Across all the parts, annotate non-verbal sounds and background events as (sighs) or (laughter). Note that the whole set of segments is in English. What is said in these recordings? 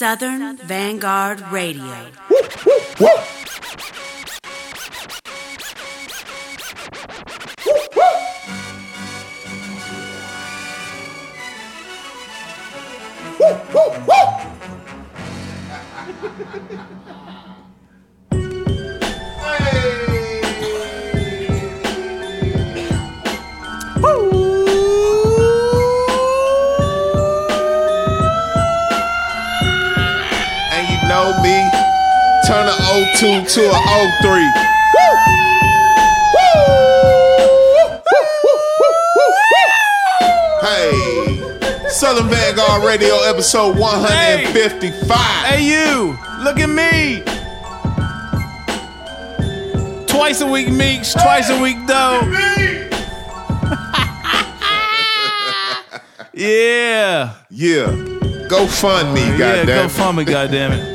Southern Vanguard Radio. 02 to a 03. Woo! Hey, Southern Vanguard Radio episode 155. Hey, you! Look at me! Twice a week Meeks, twice a week Doe. (laughs) yeah. Yeah, go fund me, yeah, goddamn. go fund me, goddammit.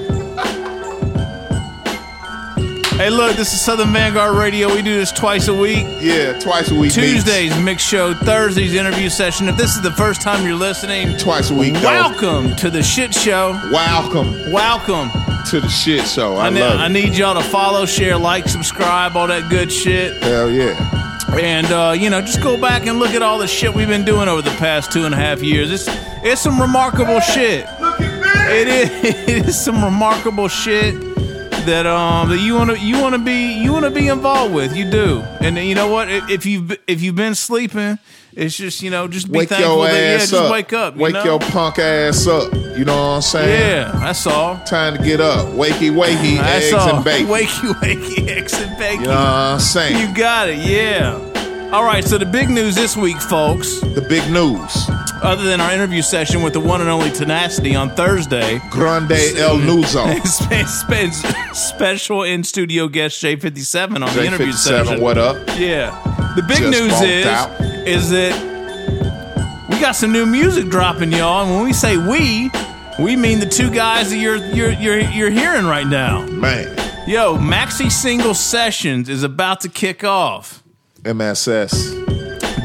Hey, look, this is Southern Vanguard Radio. We do this twice a week. Yeah, twice a week. Tuesdays, mix show. Thursdays, interview session. If this is the first time you're listening, Twice a week. though. welcome to the shit show. Welcome Welcome. to the shit show. I, I, ne- love I need y'all to follow, share, like, subscribe, all that good shit. Hell yeah. And uh, you know, just go back and look at all the shit we've been doing over the past two and a half years. It's it's some remarkable shit. It is (laughs) it is some remarkable shit that um that you want to you want to be you want to be involved with. You do. And you know what? If you've if you've been sleeping, it's just you know just be Wake thankful your that yeah, ass just up. wake up. you Wake know? your punk ass up. You know what I'm saying? yeah. That's all. Time to get up. Wakey, wakey, That's eggs all. and (laughs) bacon. Wakey, wakey, (laughs) eggs and bacon. You know what I'm saying? You got it, yeah. All right, so the big news this week, folks, the big news. Other than our interview session with the one and only Tenacity on Thursday, Grande El Nuzo. (laughs) spe- spe- special in studio guest J57 on the interview J57, session. what up? Yeah. The big Just news is out. is that we got some new music dropping, y'all. And when we say we, we mean the two guys that you're you're you're you're hearing right now. Man, Yo, Maxi Single Sessions is about to kick off. MSS.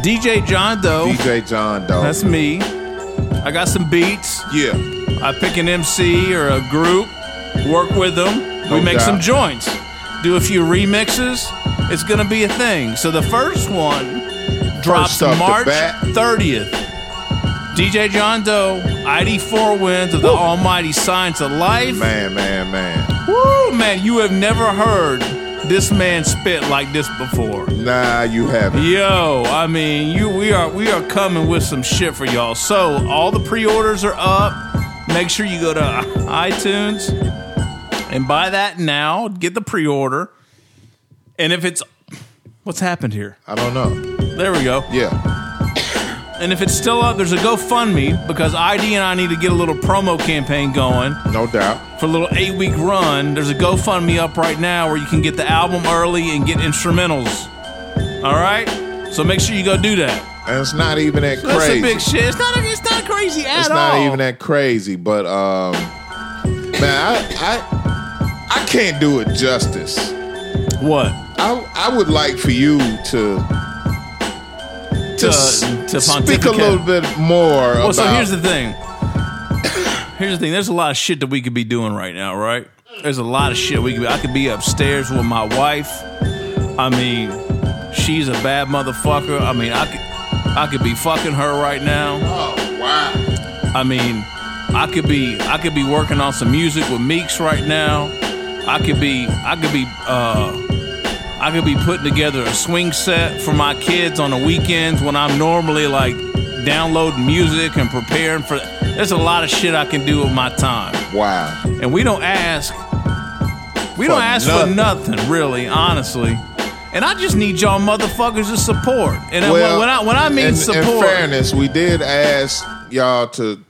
DJ John Doe, DJ John Doe. that's me. I got some beats. yeah. I pick an MC or a group, work with them. we make doubt. some joints, do a few remixes. It's gonna be a thing. So the first one drops First March 30th. DJ John Doe, ID4Windz of the Almighty Science of Life. Man, man, man. Woo, man, you have never heard this man spit like this before. Nah, you haven't. Yo, I mean, you we are we are coming with some shit for y'all. So all the pre-orders are up. Make sure you go to (laughs) iTunes and buy that now. Get the pre-order. And if it's what's happened here? I don't know. There we go. Yeah. And if it's still up, there's a GoFundMe because ID and I need to get a little promo campaign going No doubt. for a little eight week run. There's a GoFundMe up right now where you can get the album early and get instrumentals. All right? So make sure you go do that. And it's not even that That's crazy. a big shit. It's not. It's not crazy at it's all. not even that crazy, but um man, I I I can't do it justice. What? I I would like for you to to, To- speak a little bit more Well, about so here's the thing. (coughs) Here's the thing. There's a lot of shit that we could be doing right now, right? There's a lot of shit we could. Be, I could be upstairs with my wife. I mean, she's a bad motherfucker. I mean, I could. I could be fucking her right now. Oh wow. I mean, I could be I could be working on some music with Meeks right now. I could be I could be uh I could be putting together a swing set for my kids on the weekends when I'm normally like downloading music and preparing for there's a lot of shit I can do with my time. Wow. And we don't ask we For don't ask nothing. for nothing, really, honestly. And I just need y'all motherfuckers to support. And I- when I when I mean in, support In fairness, we did ask y'all to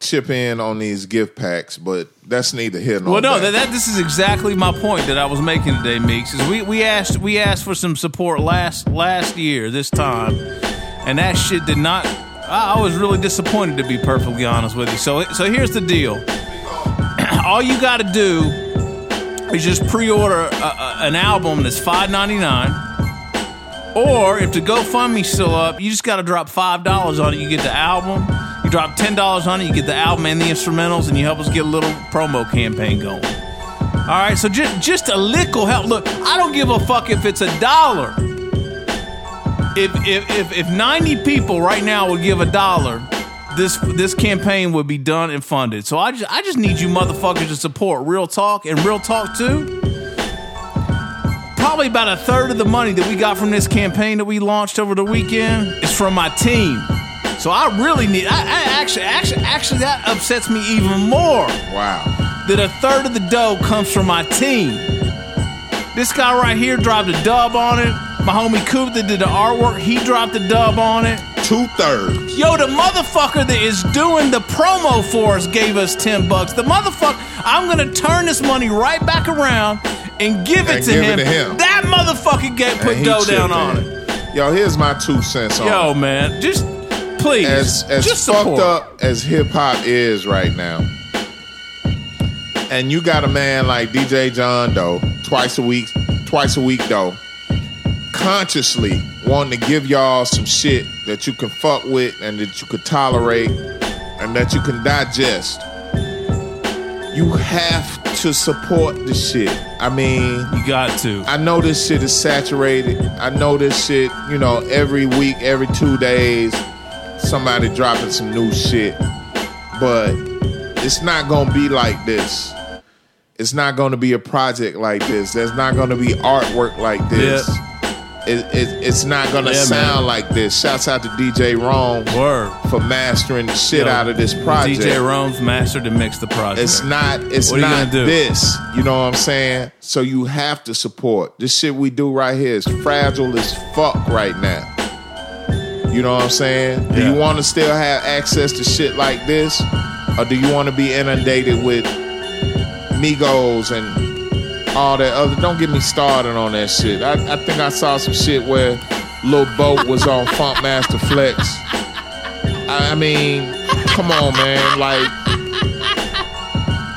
chip in on these gift packs, but that's neither here nor Well, no, that, that this is exactly my point that I was making today, Meeks. Is we, we asked we asked for some support last last year this time, and that shit did not. I, I was really disappointed to be perfectly honest with you. So so here's the deal. (clears throat) All you got to do is just pre-order a, a, an album that's five ninety nine. Or if the GoFundMe's still up, you just got to drop five dollars on it. You get the album, You drop ten dollars on it, you get the album and the instrumentals, and you help us get a little promo campaign going. All right, so just just a little help. Look, I don't give a fuck if it's a dollar. If if if, if ninety people right now would give a dollar, this this campaign would be done and funded. So I just I just need you motherfuckers to support Real Talk and Real Talk too. Probably about a third of the money that we got from this campaign that we launched over the weekend is from my team. So I really need. I, I actually, actually, actually, that upsets me even more. Wow. That a third of the dough comes from my team. This guy right here dropped a dub on it. My homie Coop that did the artwork, he dropped a dub on it. Two thirds. Yo, the motherfucker that is doing the promo for us gave us 10 bucks. The motherfucker, I'm gonna turn this money right back around and give it, And to, give it him. to him. That motherfucker get put dough down on it. Yo, here's my two cents on Yo, it. man, just please. as as just fucked support. up as hip hop is right now, and you got a man like DJ John Doe twice a week, twice a week though, consciously wanting to give y'all some shit that you can fuck with and that you could tolerate and that you can digest. You have to support the shit. I mean, You got to. I know this shit is saturated. I know this shit, you know, every week, every two days, somebody dropping some new shit. But it's not gonna be like this. It's not gonna be a project like this. There's not gonna be artwork like this. It, it, it's not gonna Yeah, sound man. like this. Shouts out to DJ Rome Word. for mastering the shit Yo, out of this project. DJ Rome's mastered and mixed the project. It's not. It's What not this. You know what I'm saying? So you have to support this shit we do right here. is fragile as fuck right now. You know what I'm saying? Do you want to still have access to shit like this, or do you want to be inundated with Migos and all that other? Don't get me started on that shit. I, I think I saw some shit where Lil Boat was on (laughs) Funkmaster Flex. I, I mean, come on, man. Like,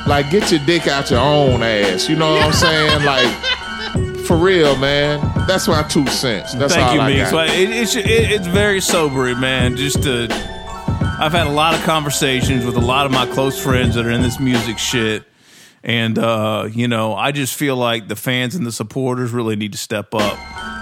like get your dick out your own ass. You know what I'm saying? Like, for real, man. That's my two cents. That's Thank all you, I Meeks. got. It, it's it, it's very sobering, man. Just to, I've had a lot of conversations with a lot of my close friends that are in this music shit, and uh, you know, I just feel like the fans and the supporters really need to step up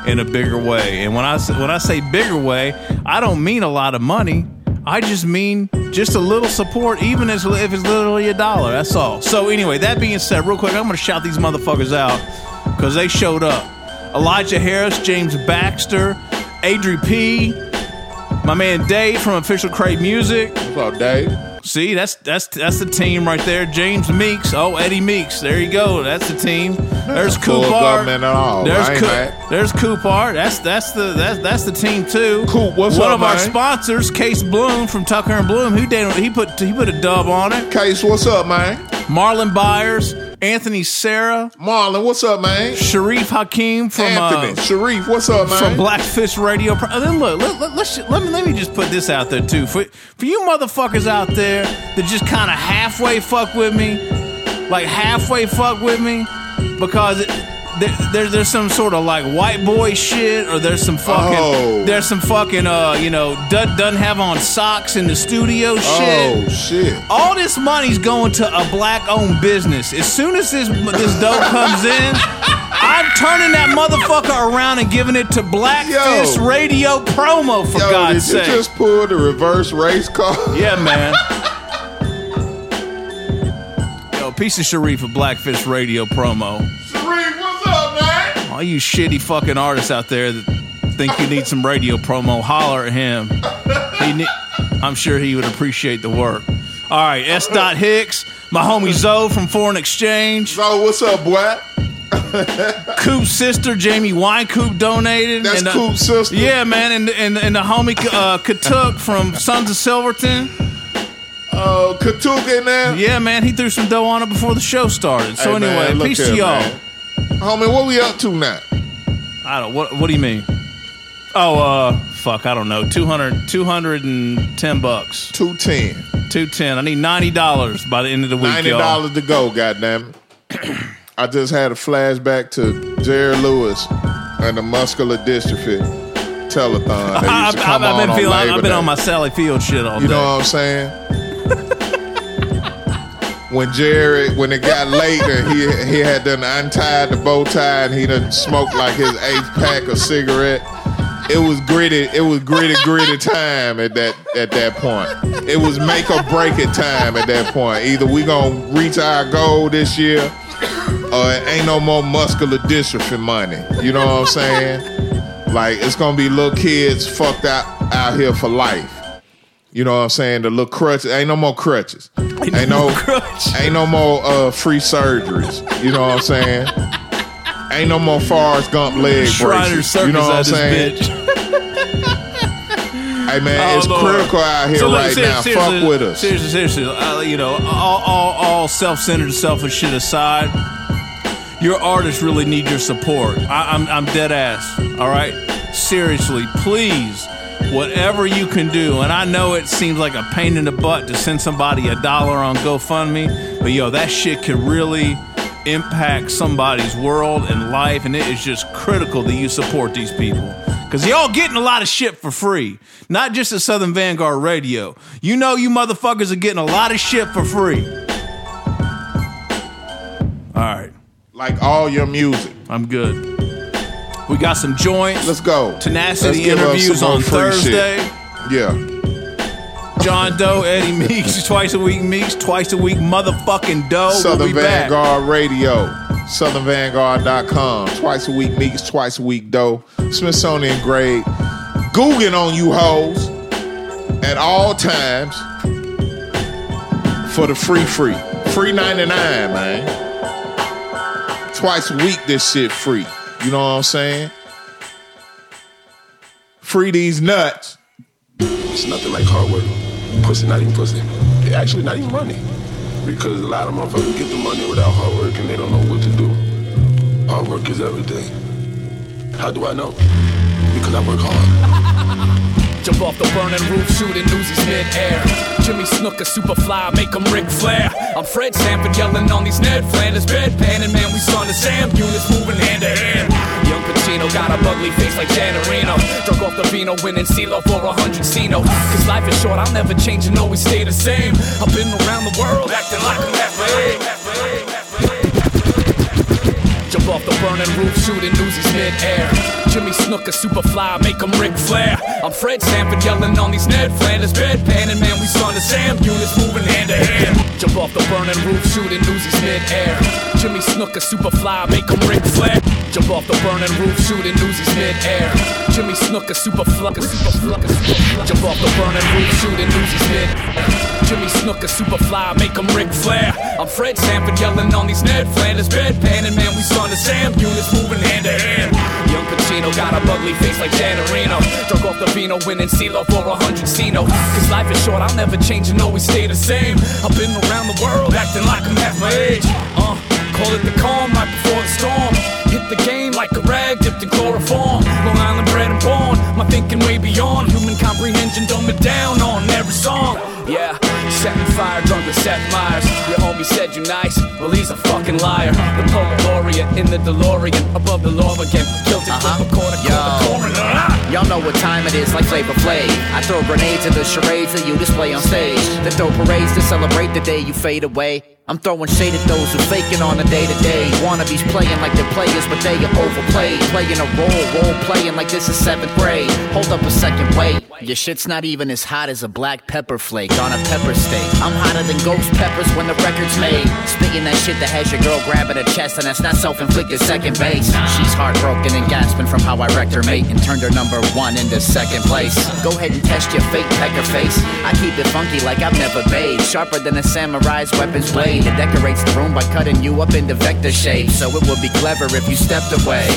in a bigger way. And when I when I say bigger way, I don't mean a lot of money. I just mean just a little support, even as if it's literally a dollar. That's all. So anyway, that being said, real quick, I'm going to shout these motherfuckers out because they showed up. Elijah Harris, James Baxter, Adri P, my man Dave from Official Crate Music. What's up, Dave? See, that's that's that's the team right there. James Meeks. Oh, Eddie Meeks. There you go. That's the team. There's Full Coopart. government and all. There's Coop. There's Coopart. That's that's the that's that's the team too. Coop, what's up? One up, of our sponsors, Case Bloom from Tucker and Bloom. Who did he put he put a dub on it. Case, what's up, man? Marlon Byers, Anthony Sarah, Marlon, what's up, man? Sharif Hakeem from Anthony, uh, Sharif, what's up, man? from Blackfish Radio. Pro- and then look, let, let, let's, let me let me just put this out there too for for you motherfuckers out there that just kind of halfway fuck with me, like halfway fuck with me, because. It, there, there, there's some sort of like white boy shit, or there's some fucking, Oh. there's some fucking, uh, you know, doesn't doesn't have on socks in the studio shit. oh shit! All this money's going to a black-owned business. As soon as this this dough comes in, I'm turning that motherfucker around and giving it to Blackfish Yo. Radio promo. For Yo, God's did you just pull the reverse race car? yeah, man. (laughs) Yo, piece of Sharif of Blackfish Radio promo. All you shitty fucking artists out there that think you need some radio promo, holler at him. Ne- I'm sure he would appreciate the work. All right, S. Dot Hicks, my homie Zoe from Foreign Exchange, So what's up, boy? (laughs) Coop's sister Jamie Winecoop donated. That's and the- Coop's sister? Yeah, man, and and, and the homie uh, Katuk from Sons of Silverton. Oh, Katuk in there? Yeah, man, he threw some dough on it before the show started. So Hey, anyway, look peace here, to y'all. man. Homie, what we up to now? I don't. What What do you mean? Oh, uh, fuck, I don't know. 200, 210 bucks. 210. 210. I need $90 by the end of the week, Ninety y'all. dollars to go, goddamn it. I just had a flashback to Jerry Lewis and the muscular dystrophy. telethon. (laughs) I've, used to I've, come I've on been on feeling, I've been Day. on my Sally Field shit all You day. You know what I'm saying? (laughs) when Jared, when it got late and he he had done untied the bow tie and he done smoked like his eighth pack of cigarette. It was gritty. It was gritty, gritty time at that at that point. It was make or break it time at that point. Either we gonna reach our goal this year, or it ain't no more muscular dystrophy money. You know what I'm saying? Like it's gonna be little kids fucked out out here for life. You know what I'm saying? The little crutches. Ain't no more crutches. Ain't, Ain't no no crutch. Ain't no more uh, free surgeries. You know what I'm saying? Ain't no more Forrest Gump leg Shriner braces. You know what I'm saying? Hey man, Oh, it's Lord. critical out here So, right ser- now. Fuck with us. Seriously, seriously. Uh, you know, all, all, all self-centered, selfish shit aside, your artists really need your support. I, I'm, I'm dead ass. All right, seriously, please, whatever you can do. And I know it seems like a pain in the butt to send somebody a dollar on GoFundMe, but yo, that shit could really impact somebody's world and life, and it is just critical that you support these people. Cause y'all getting a lot of shit for free. Not just at Southern Vanguard Radio. You know you motherfuckers are getting a lot of shit for free. Alright, Like all your music. I'm good. We got some joints. Let's go. Tenacity Let's interviews on Thursday. shit. Yeah. John Doe, Eddie (laughs) Meeks, twice a week Meeks, twice a week motherfucking Doe. Southern we'll be back. Vanguard Radio. SouthernVanguard.com. Twice a week Meeks, twice a week Doe. Smithsonian grade. Googling on you hoes at all times for the free free. Free 99, man. Twice a week this shit free. You know what I'm saying? Free these nuts. It's nothing like hard work. Pussy, not even pussy. They actually not even money. Because a lot of motherfuckers get the money without hard work and they don't know what to do. Hard work is everything. How do I know? Because I work hard. (laughs) Jump off the burning roof, shooting Newsies mid-air. Jimmy Snuka, super fly, make 'em Ric Flair. I'm Fred Sanford yelling on these Ned Flanders bedpan, and man, we son of Sam. Units moving hand to hand. Young Pacino got a ugly face like Jan Marino. Drunk off the vino, winning CeeLo for a hundred Cino. Cause life is short, I'll never change and always stay the same. I've been around the world, acting like I'm Jump off the burning roof, shooting Newsies mid-air. Jimmy Snuka, super fly, make 'em Ric Flair. I'm Fred Sanford yelling on these Ned Flanders bedpan, and man, we son of Sam. Units moving hand to hand. Jump off the burning roof, shooting Newsies mid-air. Jimmy Snuka, super fly, make 'em Ric Flair. Jump off the burning roof, shooting Newsies mid-air. Jimmy Snuka, super flucker, super. Jump off the burning roof, shooting Newsies mid. Jimmy Snuka, super fly, make 'em Ric Flair. I'm Fred Sanford yelling on these Ned Flanders bedpan, and man, we son of Sam. Units moving hand to hand. Young Pacino got a ugly face like Jan Marino. Drunk off the vino, winning CeeLo for a hundred Cino. Cause life is short, I'll never change and always stay the same. I've been around the world, acting like I'm half my age. Uh, call it the calm right before the storm. Hit the game like a rag dipped in chloroform. Long Island bred and born, my thinking way beyond human comprehension. Dumb it down on every song. Yeah, setting fire, drunk with Seth Meyers. Your homie said you nice, well he's a fucking liar. The poet laureate in the DeLorean, above the law again. Guilty Uh-huh. a quarter, the. Ah! Y'all know what time it is, like Flavor Flav. I throw grenades at the charades that you display on stage. Then throw parades to celebrate the day you fade away. I'm throwing shade at those who faking on a day to day. Wannabes playing like they're players, but they are overplayed. Playing a role, role playing like this is seventh grade. Hold up a second, wait. Your shit's not even as hot as a black pepper flake on a pepper steak. I'm hotter than ghost peppers when the record's made. Spitting that shit that has your girl grabbing her chest, and that's not self-inflicted second base. She's heartbroken and gasping from how I wrecked her mate and turned her number one into second place. Go ahead and test your fake pecker face. I keep it funky like I've never bathed. Sharper than a samurai's weapon's blade. It decorates the room by cutting you up into vector shapes So it would be clever if you stepped away.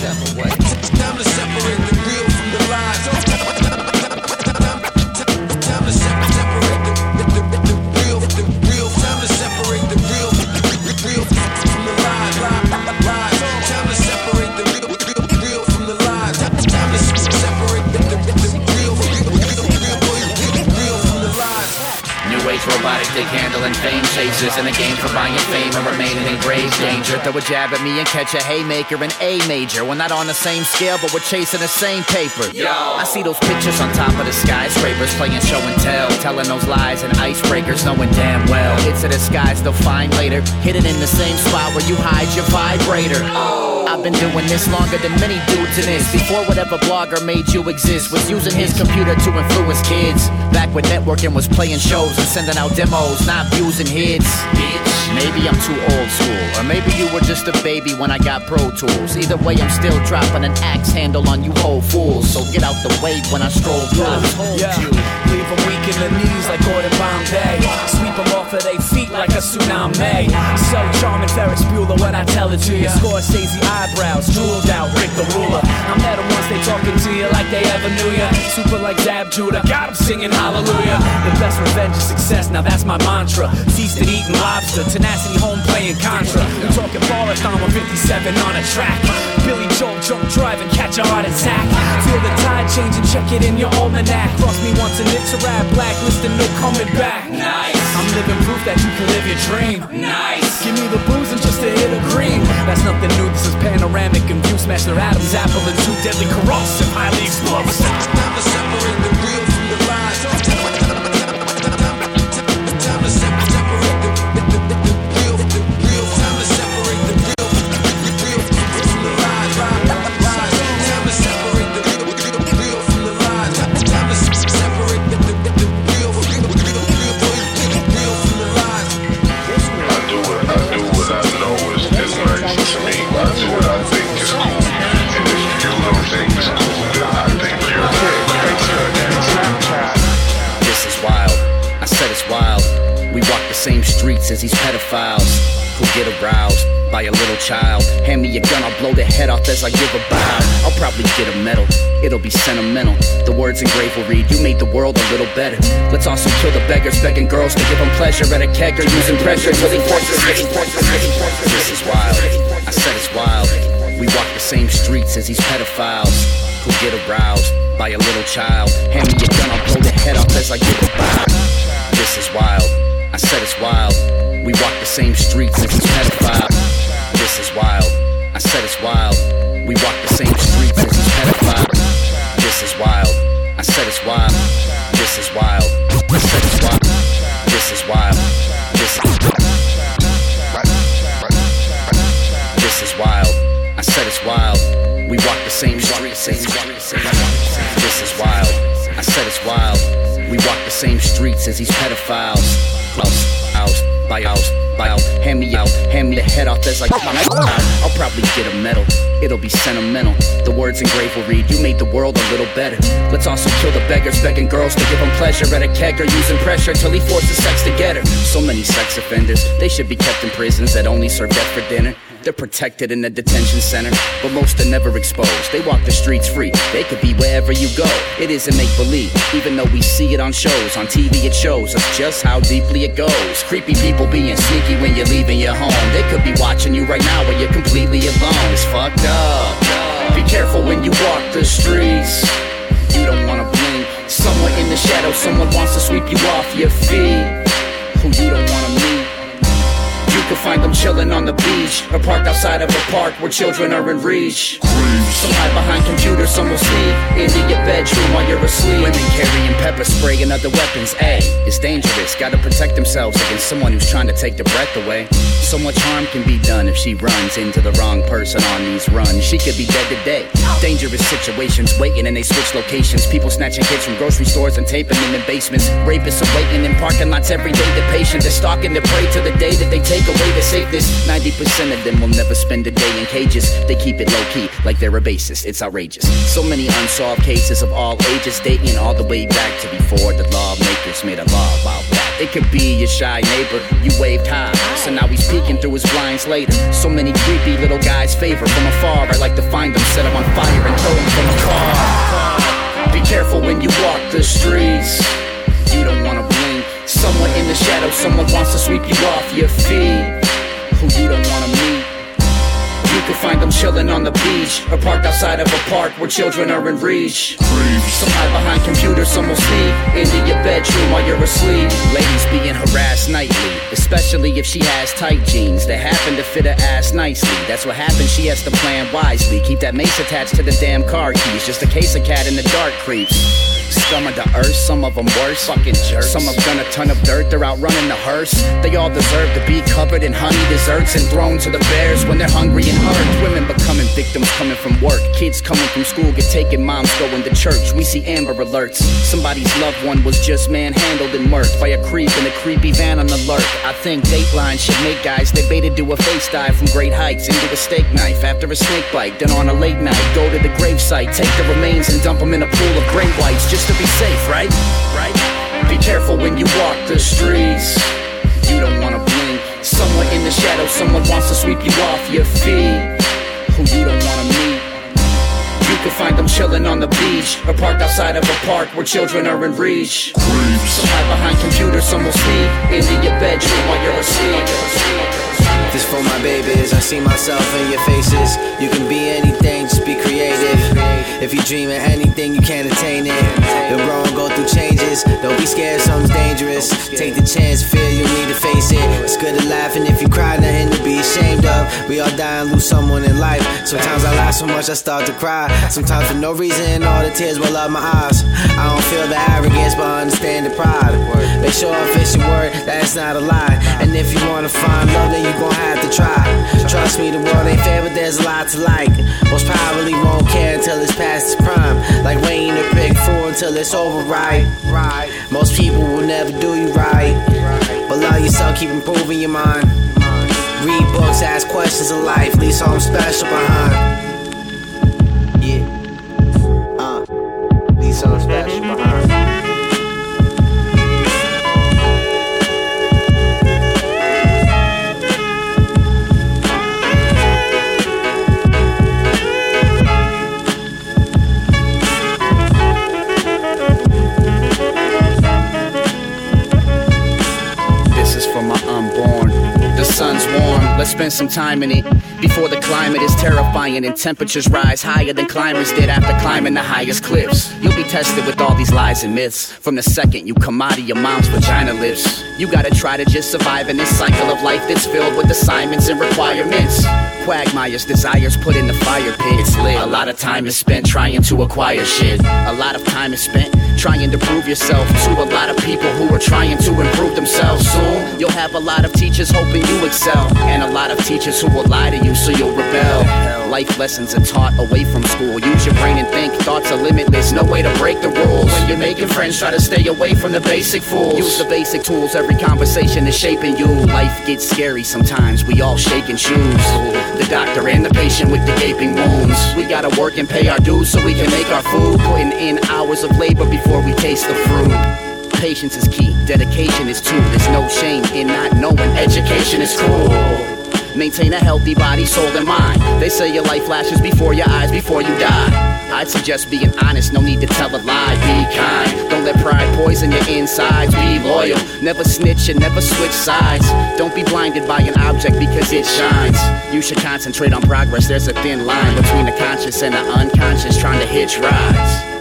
Age robotic dick handling fame chasers in a game for buying fame and remaining in grave danger. Throw a jab at me and catch a haymaker, in A major. We're not on the same scale, but we're chasing the same paper. Yo. I see those pictures on top of the skyscrapers playing show and tell, telling those lies and icebreakers, knowing damn well it's a disguise they'll find later, hidden in the same spot where you hide your vibrator. Oh. I've been doing this longer than many dudes in this. Before whatever blogger made you exist was using his computer to influence kids. Back when networking was playing shows and sending out demos, not views and hits. Bitch. Maybe I'm too old school, or maybe you were just a baby when I got Pro Tools. Either way, I'm still dropping an axe handle on you old fools. So get out the way when I stroll through. I told Yeah, you. leave them weak in the knees like Gordon Bombay. Sweep them off of their feet like a tsunami. So charming Ferris Bueller when I tell it to you. Scorsese eyebrows, drooled out, Rick the ruler. I met them once, they talking to you like they ever knew ya. Super like Zab Judah, got got 'em singing hallelujah. The best revenge is success, now that's my mantra. Feasted eating lobster, tenacity home playing Contra. We talking marathon with 57 on a track. Billy Joel drunk driving, catch a heart attack. Feel the tide change and check it in your almanac. Cross me once and it's a rap, blacklist and no coming back. Nice. I'm living proof that you can live your dream. Nice. Give me the booze and just a hit of green. That's nothing new, this is panoramic and view smash their atoms, apple and two deadly corrosive, highly explosive. To separate the real from the lies. Said it's wild. We walk the same streets as these pedophiles who get aroused by a little child. Hand me a gun, I'll blow their head off as I give a bow. I'll probably get a medal. It'll be sentimental. The words engraved will read, You made the world a little better. Let's also kill the beggars, begging girls to give them pleasure at a kegger, using pressure till he forces. This is wild. I said it's wild. We walk the same streets as these pedophiles who get aroused by a little child. Hand me a gun, I'll blow their head off as I give a bow. This is wild. I said it's wild. We walk the same streets as these pedophiles. This is wild. I said it's wild. We walk the same streets as these pedophiles. This is wild. I said it's wild. This is wild. I said it's wild. This is wild. This This is wild. I said it's wild. We walk the same streets. This is wild. I said it's wild. We walk the same streets as these pedophiles. House, by house, by out. Hand me out, hand me the head off I come out. I'll probably get a medal. It'll be sentimental. The words engraved will read, You made the world a little better. Let's also kill the beggars, begging girls to give them pleasure at a kegger, using pressure till he forces sex to get her. So many sex offenders, they should be kept in prisons that only serve death for dinner. They're protected in a detention center, but most are never exposed. They walk the streets free. They could be wherever you go. It isn't make believe, even though we see it on shows. On TV, it shows us just how deeply it goes. Creepy people being sneaky when you're leaving your home. They could be watching you right now when you're completely alone. It's fucked up. Be careful when you walk the streets. You don't wanna blink. Somewhere in the shadow, someone wants to sweep you off your feet. Who you don't wanna meet. You can find them chilling on the beach or parked outside of a park where children are in reach. Some hide behind computers, some will sneak into your bedroom while you're asleep. Women carrying pepper spray and other weapons. Hey, it's dangerous. Gotta protect themselves against someone who's trying to take their breath away. So much harm can be done if she runs into the wrong person on these runs. She could be dead today. Dangerous situations waiting and they switch locations. People snatching kids from grocery stores and taping them in basements. Rapists are waiting in parking lots every day. The patient is stalking the prey to the day that they take away the safest. 90% of them will never spend a day in cages. They keep it low key, like they're a basis. It's outrageous. So many unsolved cases of all ages, dating all the way back to before the lawmakers made a law about that. It could be your shy neighbor, you waved high. So now he's peeking through his blinds later. So many creepy little guys favor from afar. I like to find them, set them on fire, and throw them from a car. Be careful when you walk the streets. You don't wanna. Someone in the shadow, someone wants to sweep you off your feet. Who you don't wanna meet. You can find them chilling on the beach or parked outside of a park where children are in reach. Some hide behind computers, some will sneak into your bedroom while you're asleep. Ladies being harassed nightly, especially if she has tight jeans that happen to fit her ass nicely. That's what happens, she has to plan wisely. Keep that mace attached to the damn car keys, just in case a cat in the dark creeps. Scum of the earth, some of them worse. Fucking jerks. Some have done a ton of dirt, they're out running the hearse. They all deserve to be covered in honey desserts and thrown to the bears when they're hungry and hurt. Women becoming victims coming from work. Kids coming from school get taken, moms going to church. We see Amber alerts. Somebody's loved one was just manhandled and murked by a creep in a creepy van on the lurk. I think Dateline should make guys they baited do a face dive from great heights into a steak knife after a snake bite. Then on a late night, go to the gravesite, take the remains and dump them in a pool of gray whites just to be safe, right? Right? Be careful when you walk the streets. You don't wanna blink. Someone in the shadow, someone wants to sweep you off your feet. Who you don't wanna meet. You can find them chilling on the beach or parked outside of a park where children are in reach. Creeps. Some hide behind computers, some will sneak into your bedroom while you're asleep. This for my babies, I see myself in your faces. You can be anything, just be creative. If you dream of anything, you can't attain it. You'll grow and go through changes. Don't be scared, something's dangerous. Take the chance, fear you need to face it. It's good to laugh, and if you cry, nothing to be ashamed of. We all die and lose someone in life. Sometimes I laugh so much I start to cry. Sometimes for no reason, all the tears well up my eyes. I don't feel the arrogance, but I understand the pride. Make sure if it's your word, that's not a lie. And if you wanna find love, then you gon' have to try. Trust me, the world ain't fair, but there's a lot to like. Most probably won't care until it's past its prime. Like waiting to pick four until it's over, right? Most people will never do you right. But love yourself, keep improving your mind. Read books, ask questions in life, leave something special behind. Spend some time in it. Before the climate is terrifying and temperatures rise higher than climbers did after climbing the highest cliffs. You'll be tested with all these lies and myths. From the second you come out of your mom's vagina lips. You gotta try to just survive in this cycle of life that's filled with assignments and requirements. Quagmire's desires put in the fire pit. It's lit. A lot of time is spent trying to acquire shit. A lot of time is spent trying to prove yourself to a lot of people who are trying to improve themselves. Soon, you'll have a lot of teachers hoping you excel, and a lot of teachers who will lie to you so you'll rebel. Life lessons are taught away from school. Use your brain and think. Thoughts are limitless. No way to break the rules. When you're making friends, try to stay away from the basic fools. Use the basic tools. Every conversation is shaping you. Life gets scary sometimes. We all shake and choose. The doctor and the patient with the gaping wounds. We gotta work and pay our dues so we can make our food. Putting in hours of labor before we taste the fruit. Patience is key, dedication is too. There's no shame in not knowing education is cool. Maintain a healthy body, soul, and mind. They say your life flashes before your eyes before you die. I'd suggest being honest, no need to tell a lie. Be kind, don't let pride poison your insides. Be loyal, never snitch and never switch sides. Don't be blinded by an object because it shines. You should concentrate on progress. There's a thin line between the conscious and the unconscious trying to hitch rides.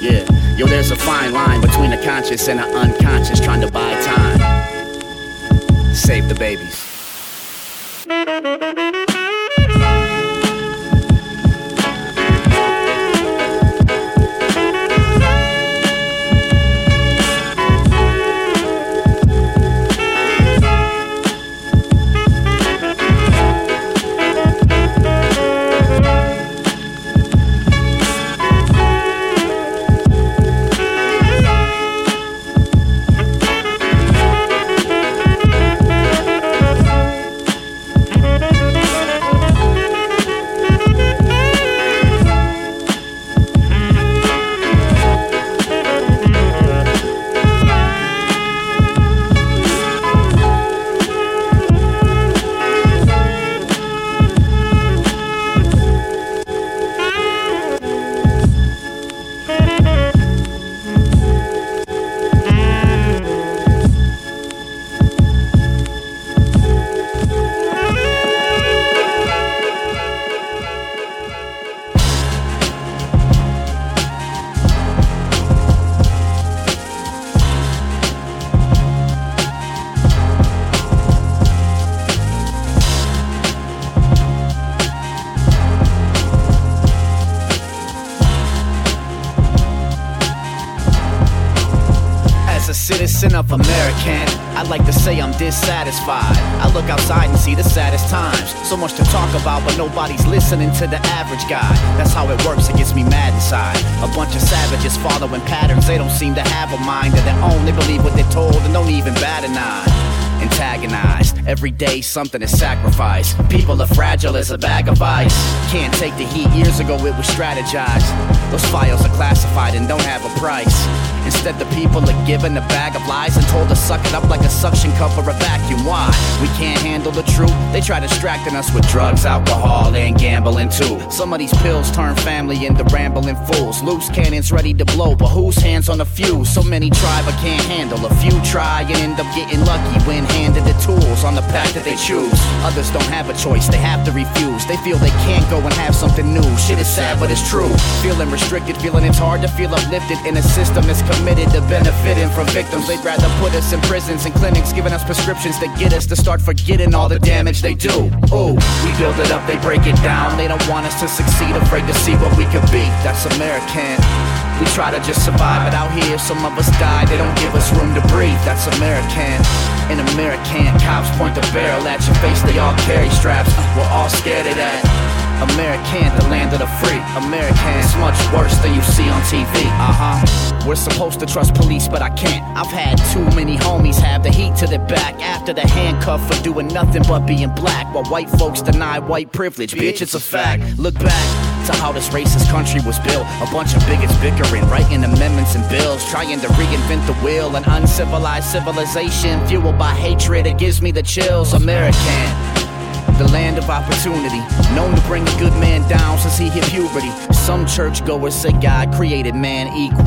Yeah, yo, there's a fine line between the conscious and the unconscious trying to buy time. Save the babies. ねえねえねえねえねえ listening to the average guy. That's how it works, it gets me mad inside. A bunch of savages following patterns, they don't seem to have a mind of their own. They believe what they're told and don't even bat an eye antagonized. Every day something is sacrificed. People are fragile as a bag of ice. Can't take the heat. Years ago it was strategized. Those files are classified and don't have a price. Instead, the people are given a bag of lies and told to suck it up like a suction cup or a vacuum. Why? We can't handle the truth. They try distracting us with drugs, alcohol, and gambling too. Some of these pills turn family into rambling fools. Loose cannons ready to blow, but whose hands on the fuse? So many try but can't handle. A few try and end up getting lucky when handed the tools on the path that they choose. Others don't have a choice, they have to refuse. They feel they can't go and have something new. Shit is sad, but it's true. Feeling restricted, feeling it's hard to feel uplifted in a system that's committed to benefiting from victims. They'd rather put us in prisons and clinics, giving us prescriptions that get us to start forgetting all the damage they do. Ooh, we build it up, they break it down. They don't want us to succeed, afraid to see what we could be. That's American. We try to just survive, but out here some of us die. They don't give us room to breathe. That's American. In American, cops point the barrel at your face. They all carry straps. We're all scared of that. American, the land of the free. American, it's much worse than you see on TV. Uh huh. We're supposed to trust police, but I can't. I've had too many homies have the heat to their back after the handcuff for doing nothing but being black. While white folks deny white privilege, bitch, it's a fact. Look back to how this racist country was built. A bunch of bigots bickering, writing amendments and bills, trying to reinvent the wheel. An uncivilized civilization fueled by hatred. It gives me the chills. American the land of opportunity. Known to bring a good man down since he hit puberty. Some churchgoers say God created man equal,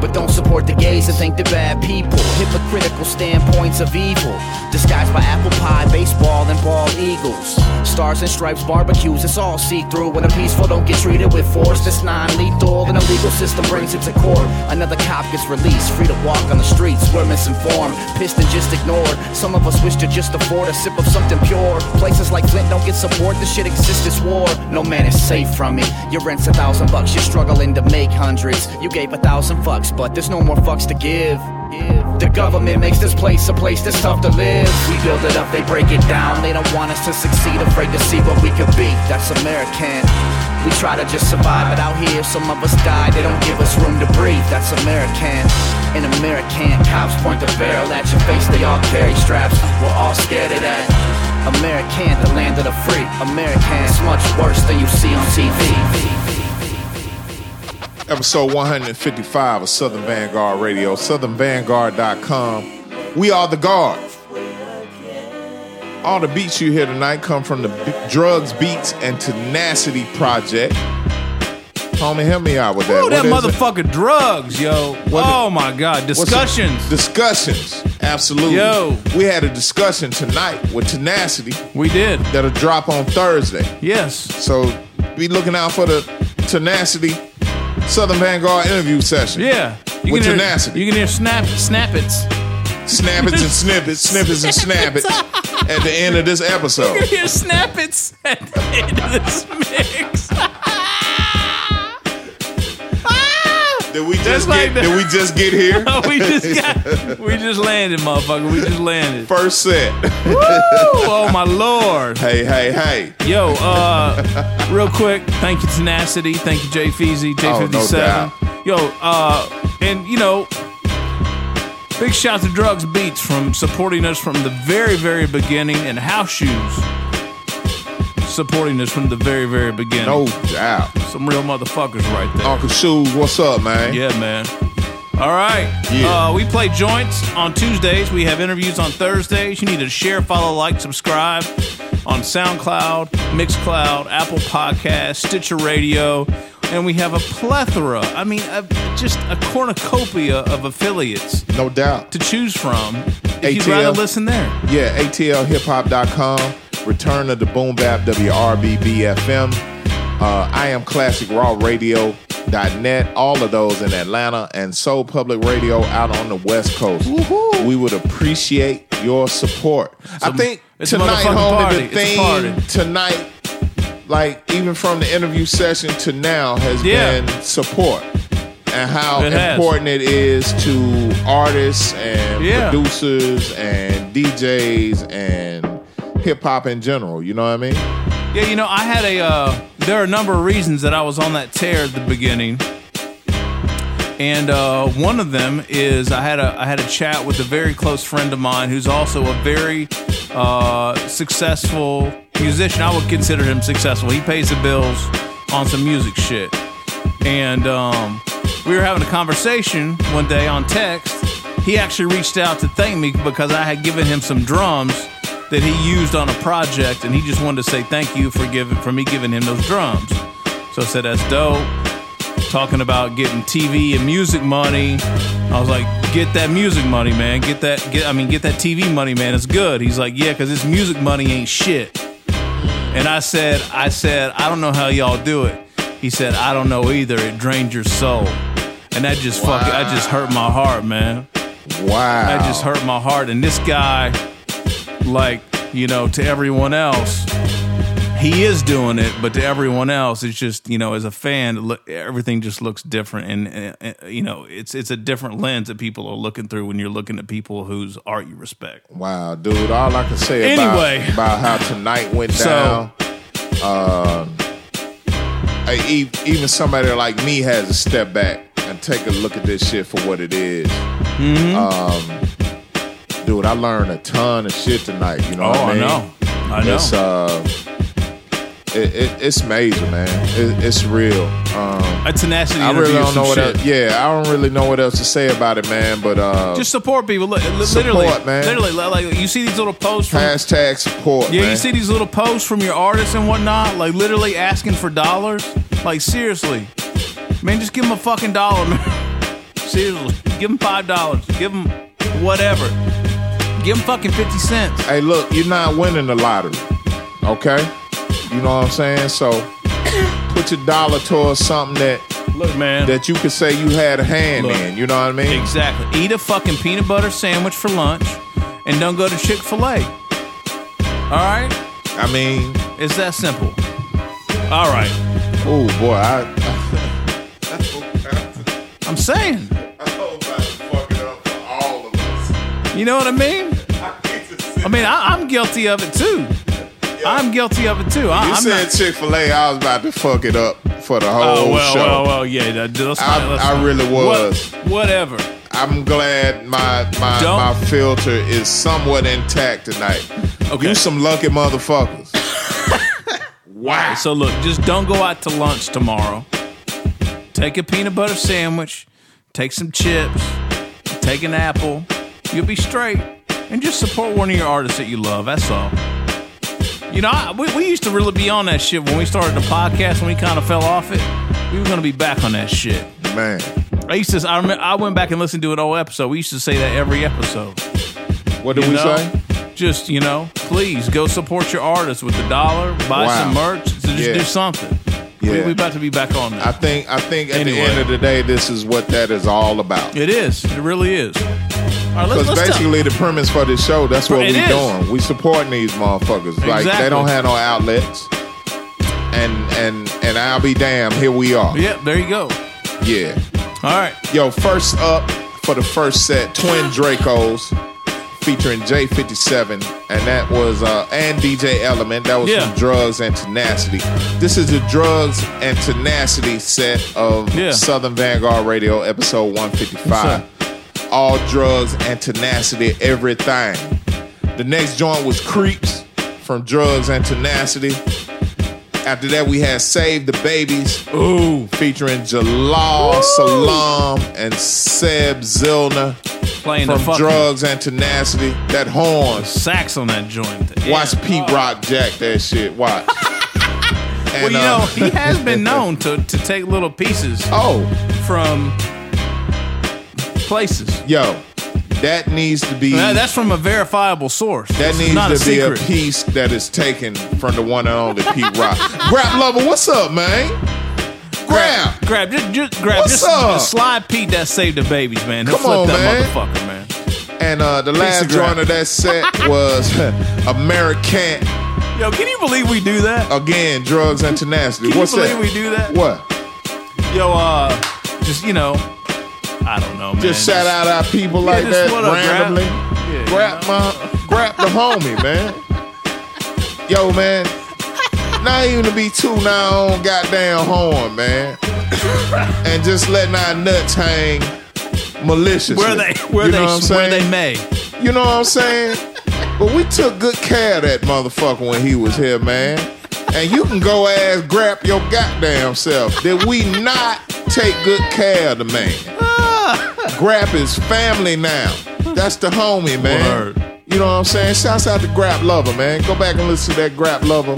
but don't support the gays and think they're bad people. Hypocritical standpoints of evil, disguised by apple pie, baseball, and bald eagles. Stars and stripes, barbecues, it's all see through. When a peaceful don't get treated with force, that's non lethal. And a legal system brings it to court. Another cop gets released, free to walk on the streets. We're misinformed, pissed and just ignored. Some of us wish to just afford a sip of something pure. Places like Flint don't get support, this shit exists, it's war. No man is safe from it. Your rent's a thousand bucks, you're struggling to make hundreds. You gave a thousand fucks, but there's no more fucks to give. The government makes this place a place that's tough to live. We build it up, they break it down. They don't want us to succeed, afraid to see what we could be. That's American. We try to just survive, but out here some of us die. They don't give us room to breathe. That's American. In American, cops point the barrel at your face. They all carry straps. We're all scared of that. American, the land of the free. American, it's much worse than you see on TV. Episode 155 of Southern Vanguard Radio, southernvanguard.com. We are the guard. All the beats you hear tonight come from the B- Drugs, Beats, and Tenacity Project. Homie, help me out with that. Oh, that What is it? motherfucker drugs, yo. What oh the- my god, discussions. Discussions. Absolutely. Yo. We had a discussion tonight with Tenacity We did. that'll drop on Thursday. Yes. So be looking out for the Tenacity Southern Vanguard interview session. Yeah. You With can hear, tenacity. You can hear snap snappets. Snappets and (laughs) snippets, snippets and snappets at the end of this episode. You can hear snappets at the end of this mix. (laughs) Did we just like get? the- Did we just get here? (laughs) we just (laughs) got, we just landed, motherfucker. We just landed. First set. Woo! (laughs) Oh my lord. hey, hey, hey. Yo, uh, real quick, thank you Tenacity, thank you Jay Feezy, Oh, J57. doubt. Yo, uh, and you know, big shout to Drugs Beats from supporting us from the very, very beginning, and House Shoes supporting us from the very, very beginning. No doubt. Some real motherfuckers right there. Uncle Shoes, what's up, man? Yeah, man. All right. Yeah. Uh, we play joints on Tuesdays. We have interviews on Thursdays. You need to share, follow, like, subscribe on SoundCloud, Mixcloud, Apple Podcasts, Stitcher Radio. And we have a plethora, I mean, a, just a cornucopia of affiliates No doubt. to choose from if you'd ATL. rather listen there. Yeah, ATLHipHop.com. Return of the Boom Bap WRBB FM. Uh, I am Classic Raw Radio.net. All of those in Atlanta and Soul Public Radio out on the West Coast. We would appreciate your support. I think a tonight, homie, the theme tonight, like even from the interview session to now, has Yeah. been support. And how It has. important it is to artists and Yeah. producers and DJs and hip hop in general. You know what I mean? Yeah, you know, I had a. Uh, there are a number of reasons that I was on that tear at the beginning, and uh, one of them is I had a I had a chat with a very close friend of mine who's also a very uh, successful musician. I would consider him successful. He pays the bills on some music shit, and um, we were having a conversation one day on text. He actually reached out to thank me because I had given him some drums that he used on a project, and he just wanted to say thank you for giving for me giving him those drums. So I said that's dope. Talking about getting TV and music money, I was like, get that music money, man. Get that, get I mean, get that TV money, man. It's good. He's like, yeah, because this music money ain't shit. And I said, I said, I don't know how y'all do it. He said, I don't know either. It drained your soul, and that just fucking, I just hurt my heart, man. Wow. That just hurt my heart. And this guy, like, you know, to everyone else, he is doing it, but to everyone else, it's just, you know, as a fan, look, everything just looks different. And, uh, uh, you know, it's it's a different lens that people are looking through when you're looking at people whose art you respect. Wow, dude. All I can say Anyway. about, about how tonight went So- down. Um, e- even somebody like me has to step back and take a look at this shit for what it is. Mm-hmm. Um, dude, I learned a ton of shit tonight. You know Oh, what I mean? Oh, I know. I know. It's uh, it, it, it's major, man. It, it's real. Um, A tenacity. I really don't know what. Else, yeah, I don't really know what else to say about it, man. But uh, Just support people. Support, literally, man. literally, like you see these little posts from hashtag support. Yeah, man. you see these little posts from your artists and whatnot, like literally asking for dollars. Like seriously, man, just give them a fucking dollar, man. (laughs) seriously, give them five dollars. Give them whatever. Give them fucking fifty cents. hey, look, you're not winning the lottery, okay? You know what I'm saying? So put your dollar towards something that Look, man. that you could say you had a hand Look. in. You know what I mean? exactly. Eat a fucking peanut butter sandwich for lunch, and don't go to Chick Fil A. All right, I mean, it's that simple. All right, oh boy, I. (laughs) I'm saying. All about fucking up for all of us. You know what I mean? I mean, I, I'm guilty of it too. I'm guilty of it too. I, You I'm said not, Chick Fil A. I was about to fuck it up for the whole Oh well, show. well, well, yeah. that- Let's I- let's I really was. What- whatever. I'm glad my my Don't- my filter is somewhat intact tonight. Okay. You some lucky motherfuckers. (laughs) wow. So look, just don't go out to lunch tomorrow. Take a peanut butter sandwich, take some chips, take an apple. You'll be straight, and just support one of your artists that you love. That's all. You know, I, we, we used to really be on that shit when we started the podcast. When we kind of fell off it, we were gonna be back on that shit. Man. I used to. I remember. I went back and listened to an old episode. We used to say that every episode. What did You we know? say? Just you know, please go support your artist with the dollar. Buy Wow. some merch. So just Yeah. do something. We, Yeah. we about to be back on that. I think I think at the end of the day, this is what that is all about. It is. It really is. Right, let's, Because let's basically the premise for this show, that's what It we is. doing. We supporting these motherfuckers. Like they don't have no outlets. And and and I'll be damned, here we are. Yep. There you go. Yeah. All right. Yo, first up for the first set, Twin Dracos featuring J57, and that was uh and DJ Element. That was Yeah. from Drugs and Tenacity. This is the Drugs and Tenacity set of Yeah. Southern Vanguard Radio, episode 155. All drugs and tenacity, everything. The next joint was Creeps from Drugs and Tenacity. After that, we had Save the Babies. Ooh. Featuring Jalal Salam and Seb Zilner Playing the from fucking Drugs and Tenacity. That horns. sax on that joint. Yeah. Watch Pete. Rock Jack that shit. Watch. (laughs) Well, And, you uh, know, he has been known to, to take little pieces (laughs) oh, from places. yo, that needs to be. That- that's from a verifiable source. that This needs to be a piece that is taken from the one and only Pete Rock. (laughs) Grap Luva, what's up, man? Grab. Grab, just, just grab, What's just, up? just slide Pete that saved the babies, man. He'll Come flip on, that man. motherfucker, man. And uh, the last of joint of that set (laughs) was American. Yo, can you believe we do that? Again, drugs and tenacity. Can What's you believe that? we do that? What? Yo, uh, just you know, I don't know, man. Just shout out our people Yeah, like that what up, Grab? randomly. Yeah, grab my, grab the homie, (laughs) man. Yo, man. Not even to be too now on goddamn horn, man. (laughs) and just letting our nuts hang maliciously. Where they, where you they, know what I'm where they may. You know what I'm saying? But we took good care of that motherfucker when he was here, man. And you can go ass grab your goddamn self. Did we not take good care of the man? (laughs) Grab his family now. That's the homie, man. Word. You know what I'm saying? Shouts out to Grap Luva, man. Go back and listen to that Grap Luva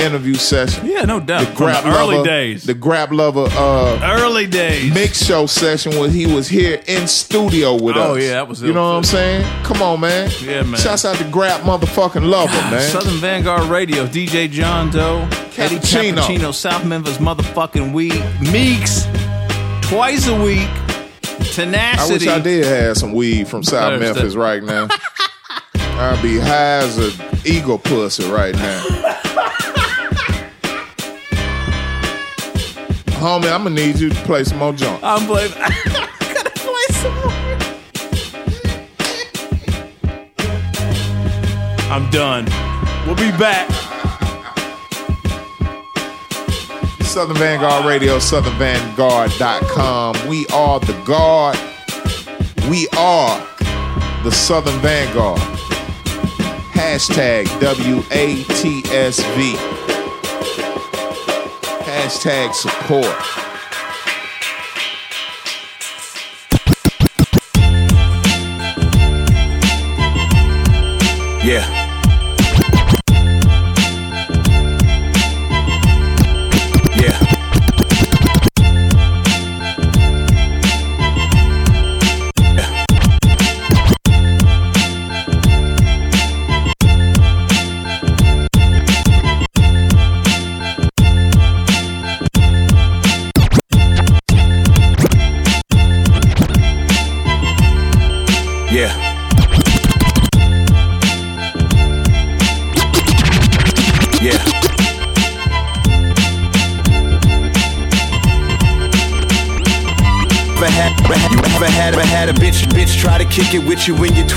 interview session. Yeah, no doubt. The Grab the early Lover, days. The Grap Luva uh early days. mix show session when he was here in studio with us. Oh, yeah, that was it. You know what I'm saying? Come on, man. Yeah, man. Shouts out to Grab motherfucking Lover, man. Southern Vanguard Radio, DJ John Doe, Eddie. Cappuccino, South Memphis motherfucking weed, Meeks, twice a week, I wish I did have some weed from South Understood. Memphis right now. (laughs) I'd be high as an eagle pussy right now. Homie, I'm gonna need you to play some more junk. I'm blaming. (laughs) Gotta play some more. I'm done. We'll be back. Southern Vanguard Radio, southernvanguard.com. We are the guard. We are the Southern Vanguard. Hashtag WATSV. Hashtag support.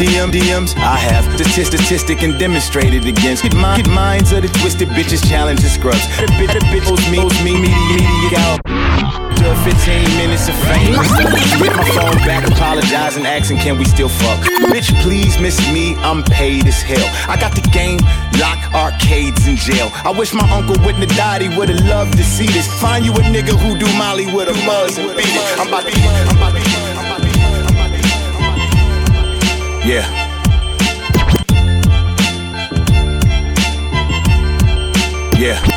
DM, DMs? I have statistic, statistic and demonstrated against. Get mind, minds of the twisted bitches, challenges scrubs. The bitch, the bitch owes me, owes me, media, media out. 15 minutes of fame, hit my phone back, apologizing, asking, can we still fuck? Bitch, please miss me, I'm paid as hell. I got the game, lock arcades in jail. I wish my uncle wouldn't have died, he would've loved to see this. Find you a nigga who do Molly with a buzz and beat it. I'm about to, I'm about to, Yeah. Yeah.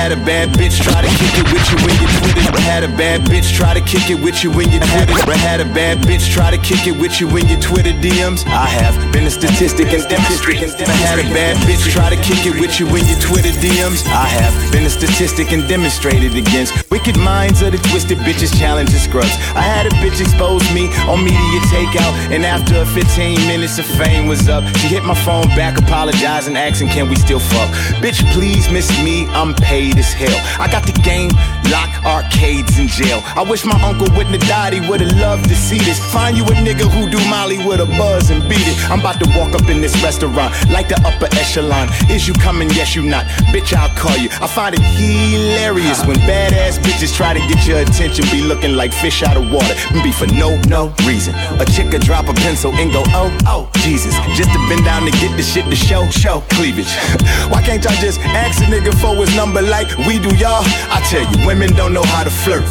Had, had a bad bitch try to kick it with you when you Twitter? Had a bad bitch try to kick it with you when you Twitter? Ever had a bad bitch try to kick it with you when you Twitter DMs? I have been a statistic and demonstrated. Ever had a bad bitch try to kick it with you when you Twitter DMs? I have been a statistic and demonstrated against wicked minds of the twisted bitches challenging scrubs. I had a bitch expose me on media takeout, and after 15 minutes of fame was up, she hit my phone back, apologizing, asking, can we still fuck? Bitch, please miss me, I'm paid as hell. I got the game, lock arcades in jail. I wish my uncle wouldn't have died, he would've loved to see this. Find you a nigga who do Molly with a buzz and beat it. I'm about to walk up in this restaurant, like the upper echelon. Is you coming? Yes, you not. Bitch, I'll call you. I find it hilarious when badass bitches try to get your attention, be looking like fish out of water, and be for no, no reason. A chick could drop a pencil and go, oh, oh, Jesus. Just to bend down to get the shit to show, show cleavage. (laughs) Why can't y'all just ask a nigga for his number like we do y'all? I tell you, women don't know how to flirt.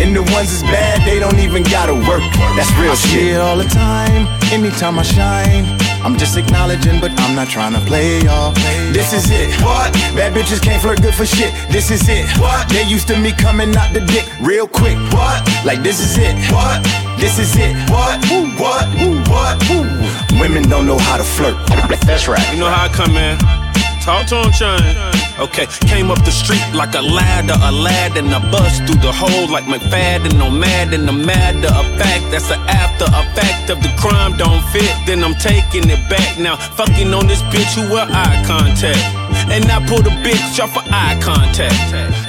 And the ones that's bad, they don't even gotta work. That's real shit. I see it all the time, anytime I shine. I'm just acknowledging, but I'm not trying to play y'all. This is it. What? Bad bitches can't flirt good for shit. This is it. What? They used to me coming out the dick real quick. What? Like this is it. What? This is it. What? Woo, what? Woo, what? Woo. Women don't know how to flirt. That's right. You know how I come in? Talk to him. Okay, came up the street like a ladder, a lad, and I bust through the hole like McFadden. I'm mad and I'm mad fact. That's the after effect of the crime don't fit. Then I'm taking it back now. Fucking on this bitch who wear eye contact. And I pulled a bitch off for eye contact.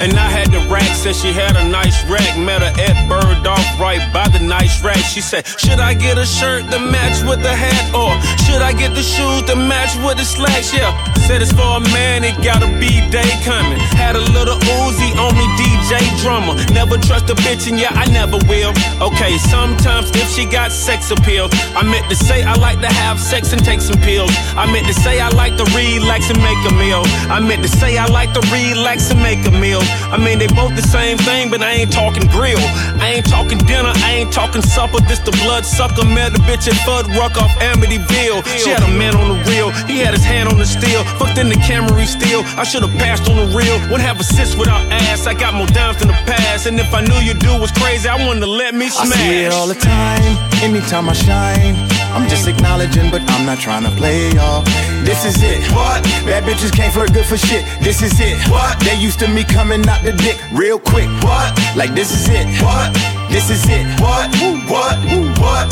And I had the rack, said she had a nice rack. Met her at Bird off right by the nice rack. She said, Should I get a shirt to match with the hat? Or should I get the shoes to match with the slacks? Yeah. Said it's for a man, it gotta be day coming. Had a little Uzi on me, DJ drummer. Never trust a bitch, and yeah, I never will. Okay, sometimes if she got sex appeal, I meant to say I like to have sex and take some pills. I meant to say I like to relax and make a meal. I meant to say I like to relax and make a meal. I mean, they both the same thing, but I ain't talking grill. I ain't talking dinner, I ain't talking supper. This the blood sucker. Met a bitch at Fudd Ruck off Amityville. She had a man on the reel, he had his hand on the steel. Fucked in the Camry steel. I should've passed on the reel. Wouldn't have a sis without ass. I got more dimes than the past. And if I knew you do was crazy, I wanted to let me smash. I see it all the time, anytime I shine. I'm just acknowledging, but I'm not trying to play y'all. This is it. What? Bad bitches can't flirt good for shit. This is it. What? They used to me coming out the dick real quick. What? Like this is it. What? This is it. What? What? What?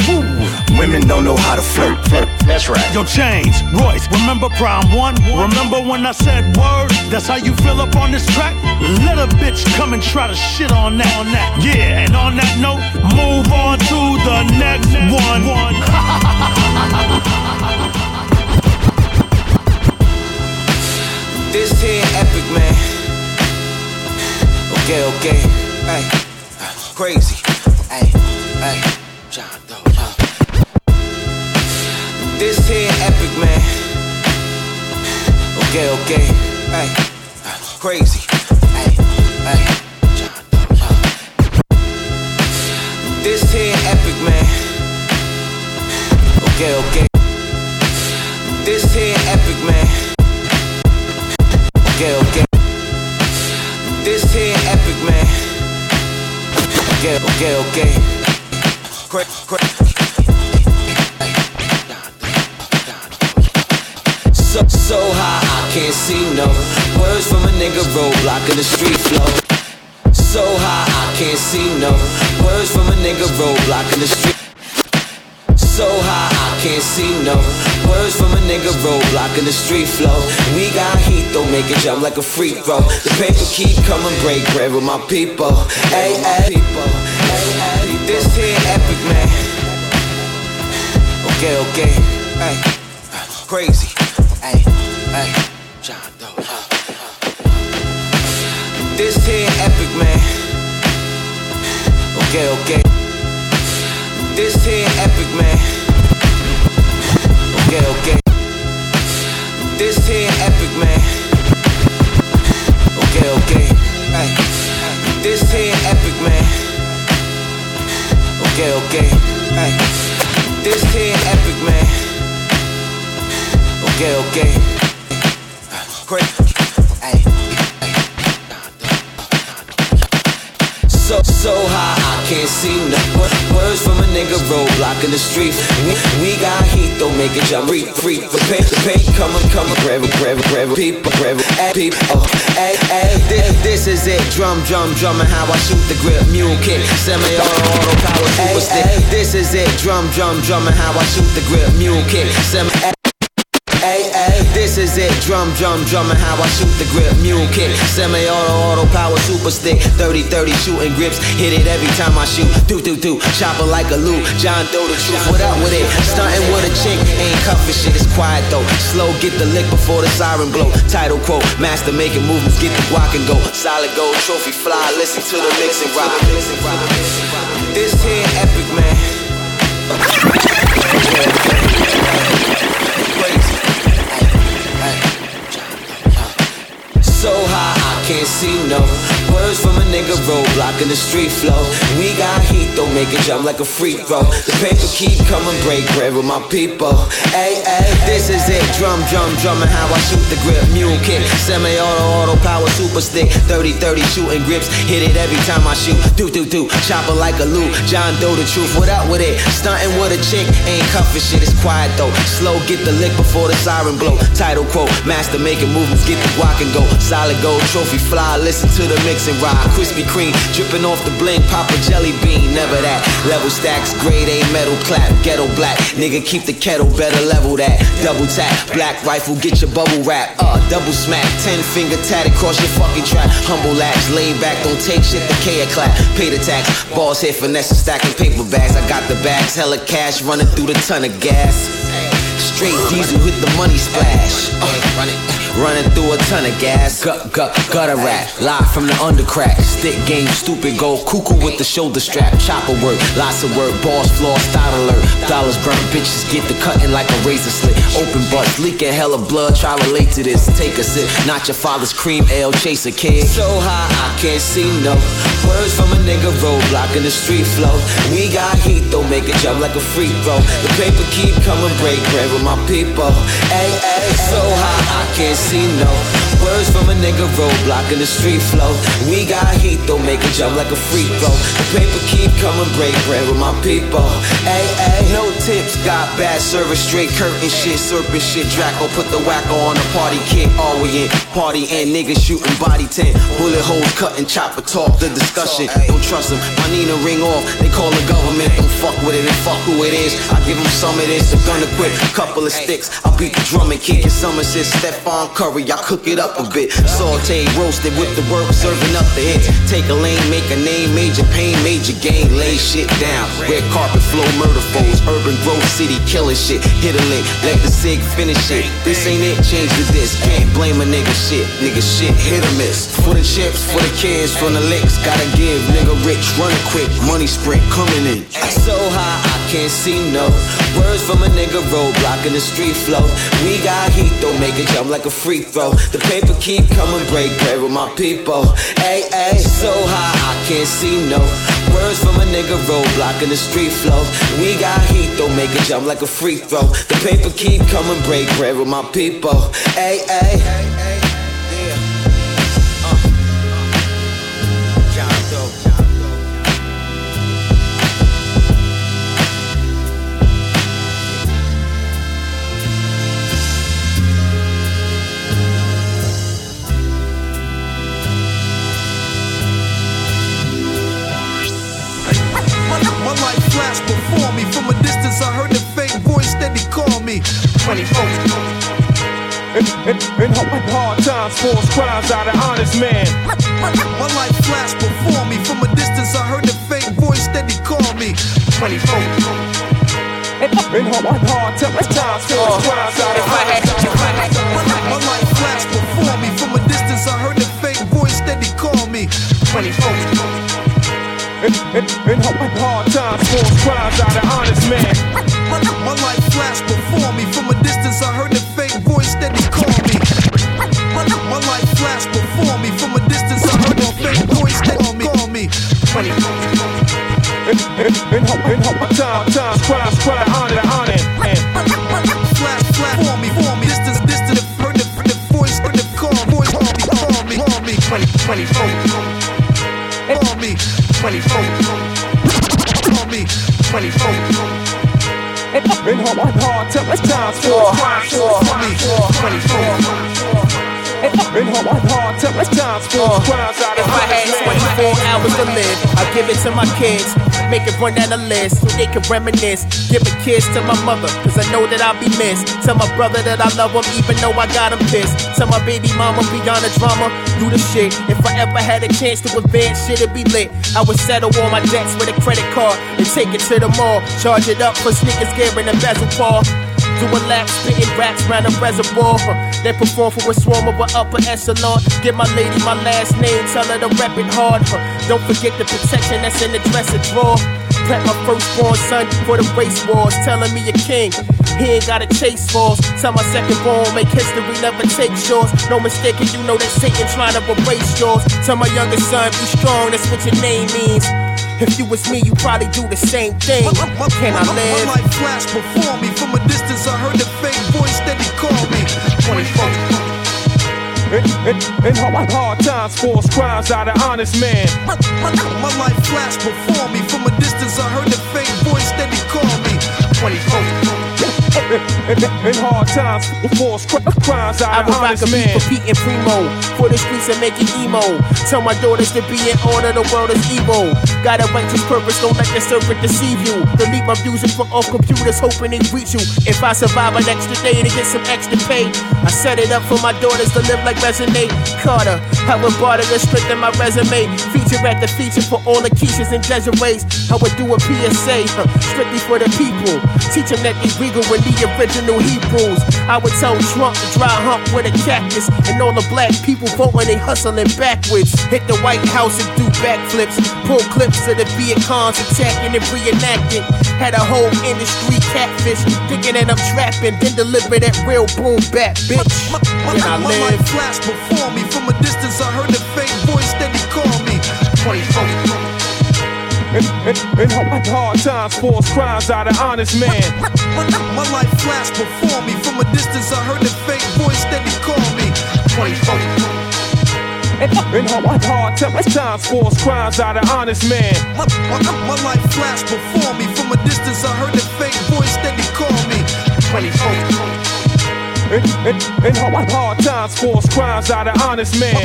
Women don't know how to flirt. flirt. That's right. Yo, James, Royce, remember Prime One? Remember when I said word? That's how you feel up on this track? Let a bitch come and try to shit on that. On that. Yeah, and on that note, move on to the next one. one. (laughs) (laughs) This here epic, man. Okay, okay. Hey, crazy. Hey, hey. John Doe. uh. This here epic, man. Okay, okay. Hey, crazy. Hey, hey. John Doe. uh. This here epic, man. Okay, okay. Okay, okay. Cra- cra- So, so high, I can't see no words from a nigga roadblock in the street flow. So high, I can't see no words from a nigga roadblock in the street. So high, I can't see no words from a nigga roadblock in the street flow. We got heat, don't make it jump like a free throw. The paper keep coming, break bread with my people. Hey, hey, this here epic, man. Okay, okay, hey, crazy, hey, hey, John Doe. This here epic, man. Okay, okay. This here epic, man. Okay, okay. This here This here epic, man. Okay, okay. Words from a nigga roadblock in the street. We, we got heat, don't make it jump. Free, free, the paint, the paint, coming, coming, gravel, gravel, gravel, people, ay, people, oh, hey, hey, this, this is it. Drum, drum, drumming, how I shoot the grip, mule kick, semi-auto, auto, power, super stick. This is it. Drum, drum, drumming, how I shoot the grip, mule kick, semi. This is it. Drum, drum, drumming, how I shoot the grip. Mule kick, semi auto, auto power, super stick. 30 30 shooting grips. Hit it every time I shoot. Do, do, do. Chopper like a loop. John Doe the truth. What up with it? Stunting with a chick. Ain't cuffing shit. It's quiet though. Slow, get the lick before the siren blow. Title quote. Master making movements. Get the guac and go. Solid gold trophy fly. Listen to the mix and rock. This here epic, man. So high, can't see no words from a nigga roadblock in the street flow. We got heat, don't make it jump like a free throw. The paper keep coming, break bread with my people. Hey, hey, this is it. Drum, drum, drumming how I shoot the grip. Mule kick, semi-auto, auto power, super stick. 30-30 shooting grips, hit it every time I shoot. Do, do, do, chopper like a loop. John Doe, the truth, what up with it? Stunting with a chick, ain't cuffing shit, it's quiet though. Slow, get the lick before the siren blow. Title quote, master making movements, get the guac and go. Solid gold trophy fly, listen to the mix and ride. Krispy Kreme, dripping off the blink, pop a jelly bean, never that. Level stacks, grade A metal clap, ghetto black. Nigga, keep the kettle, better level that. Double tap, black rifle, get your bubble wrap. Uh, double smack, ten finger tat across your fucking trap. Humble laps, lay back, don't take shit, the K a clap. Pay the tax, boss hit finesse, stacking paper bags. I got the bags, hella cash, running through the ton of gas. Straight diesel with the money splash. Uh, running, through a ton of gas. Gut, gut, gutter rat. Live from the undercrack. Stick game, stupid go cuckoo with the shoulder strap. Chopper work, lots of work. Boss floor, style alert. Dollars burnt, bitches get the cutting like a razor slit. Open bust, leaking hella blood. Try relate to this. Take a sip. Not your father's cream ale Chase a kid. So high, I can't see no words from a nigga roadblock in the street flow. We got heat, don't make it jump like a free throw. The paper keep coming, break bread with my people. Ay, ay, so high, I can't see no words from a nigga roadblock in the street flow. We got heat, don't make it jump like a free throw. The paper keep coming, break bread with my people. Ay, ay, no tips, got bad service, straight curtain shit, serpent shit. Draco put the whacker on the party kit. All we in, party and niggas shooting body tent. Bullet holes cutting, chopper talk, the discussion. Don't trust them, my Nina ring off, they call the government. Don't fuck with it and fuck who it is. I give them some of this, a gun equip, couple of sticks. I beat the drum and kick it. Somerset, Stephon Curry, I cook it up a bit. Saute, roasted with the work, serving up the hits. Take a lane, make a name, major pain, major gain, lay shit down. Red carpet flow, murder foes, urban growth city, killing shit. Hit a link, let the sig finish it. This ain't it, change to this. Can't blame a nigga shit, nigga shit, hit or miss. For the chips, for the kids, for the licks, gotta give. Nigga rich, running quick, money sprint coming in. So high, I can't see no words from a nigga roadblock in the street flow. We got heat, don't make it jump like a free throw. The paper keep coming, break bread with my people. Ay, ay, so high, I can't see no words from a nigga roadblock in the street flow. We got heat, don't make it jump like a free throw. The paper keep coming, break bread with my people. Ay, ay. John 24. In, in, in hard times, force crimes out of honest man. My, my life flashed before me. From a distance, I heard the faint voice steady called me. 24. In, hard, hard times, force crimes out of honest man. My, life flashed before me. From a distance, I heard the faint voice steady called me. 24. In, in, in hard times, force crimes out of honest man. My life I heard the faint voice steady call me. My, life flashed before me. From a distance, I heard the faint voice that call me. Call me. In, in, in, in hard times, times, crimes, crimes, honest, honest man. Flash, flash for me, for me. Distance, distance. Heard the, the voice, heard the call, voice. Call me, call me, call me. 20, 24. Call me. 24. Call me. 24. In hard, hard times, times, force crimes, Call me. 24. In hard, hard times, times, force crimes out of If I had honest 24 hours to live, I'd give it to my kids. Make it run down the list so they can reminisce. Give a kiss to my mother, cause I know that I'll be missed. Tell my brother that I love him, even though I got him pissed. Tell my baby mama beyond the drama, do the shit. If I ever had a chance to advance, shit, it'd be lit. I would settle all my debts with a credit card and take it to the mall. Charge it up for sneakers, gear, and a bezel a lap, spitting raps round a reservoir. They perform for a swarm of a upper echelon. Give my lady my last name, tell her to rep it hard. Don't forget the protection that's in the dresser drawer. Prep my firstborn son for the race wars, telling me a king. He ain't gotta chase falls. Tell my second born, make history, never take yours. No mistaking, you know that Satan trying to erase yours. Tell my youngest son, be strong, that's what your name means. If you was me, you'd probably do the same thing. Can I My live? life flashed before me. From a distance, I heard the fake voice that he called me. 24. In, in, in hard, hard times, force crimes out of honest man. My, my, my life flashed before me. From a distance, I heard the fake voice that he called me. 24. In, in, in hard times, force cri- crimes I of would rock a beat man. for Pete and Primo. For the streets and make it emo. Tell my daughters to be in order, the world is evil. Got a righteous purpose, don't let the serpent deceive you. Delete my music from off computers, hoping they reach you. If I survive an extra day to get some extra pay. I set it up for my daughters to live like Reginae Carter, I would barter to strengthen my resume. Feature at the feature for all the Keishas and Desirees I would do a PSA, huh, strictly for the people. Teach them that they regal when the original Hebrews I would tell Trump to dry hump with a cactus And all the black people voting, they hustling backwards Hit the White House and do backflips Pull clips of the Viet Cong attacking and reenacting Had a whole industry catfish Thinking that I'm trapping Then deliver that real boom back, bitch My, Can I my live? life flashed before me. From a distance, I heard the fake voice that he called me. 24. In, in, in hard, hard times, force crimes out of honest man. (laughs) My, my life flashed before me. From a distance, I heard the fake voice that he called me. 24. In, in hard, hard times, force crimes out of honest man. My, my, my life flashed before me. From a distance, I heard the fake voice that he called me. 24. In, in, in hard, hard times, force crimes out of honest man.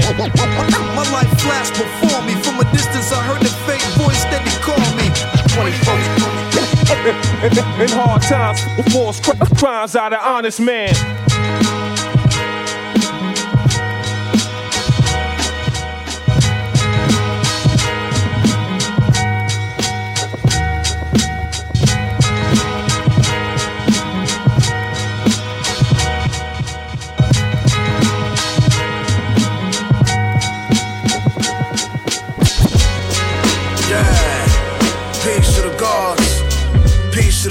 My life flashed before me. From a distance, I heard the fake voice that he called me. 24. In, in, in hard times, force cri- crimes out of honest man.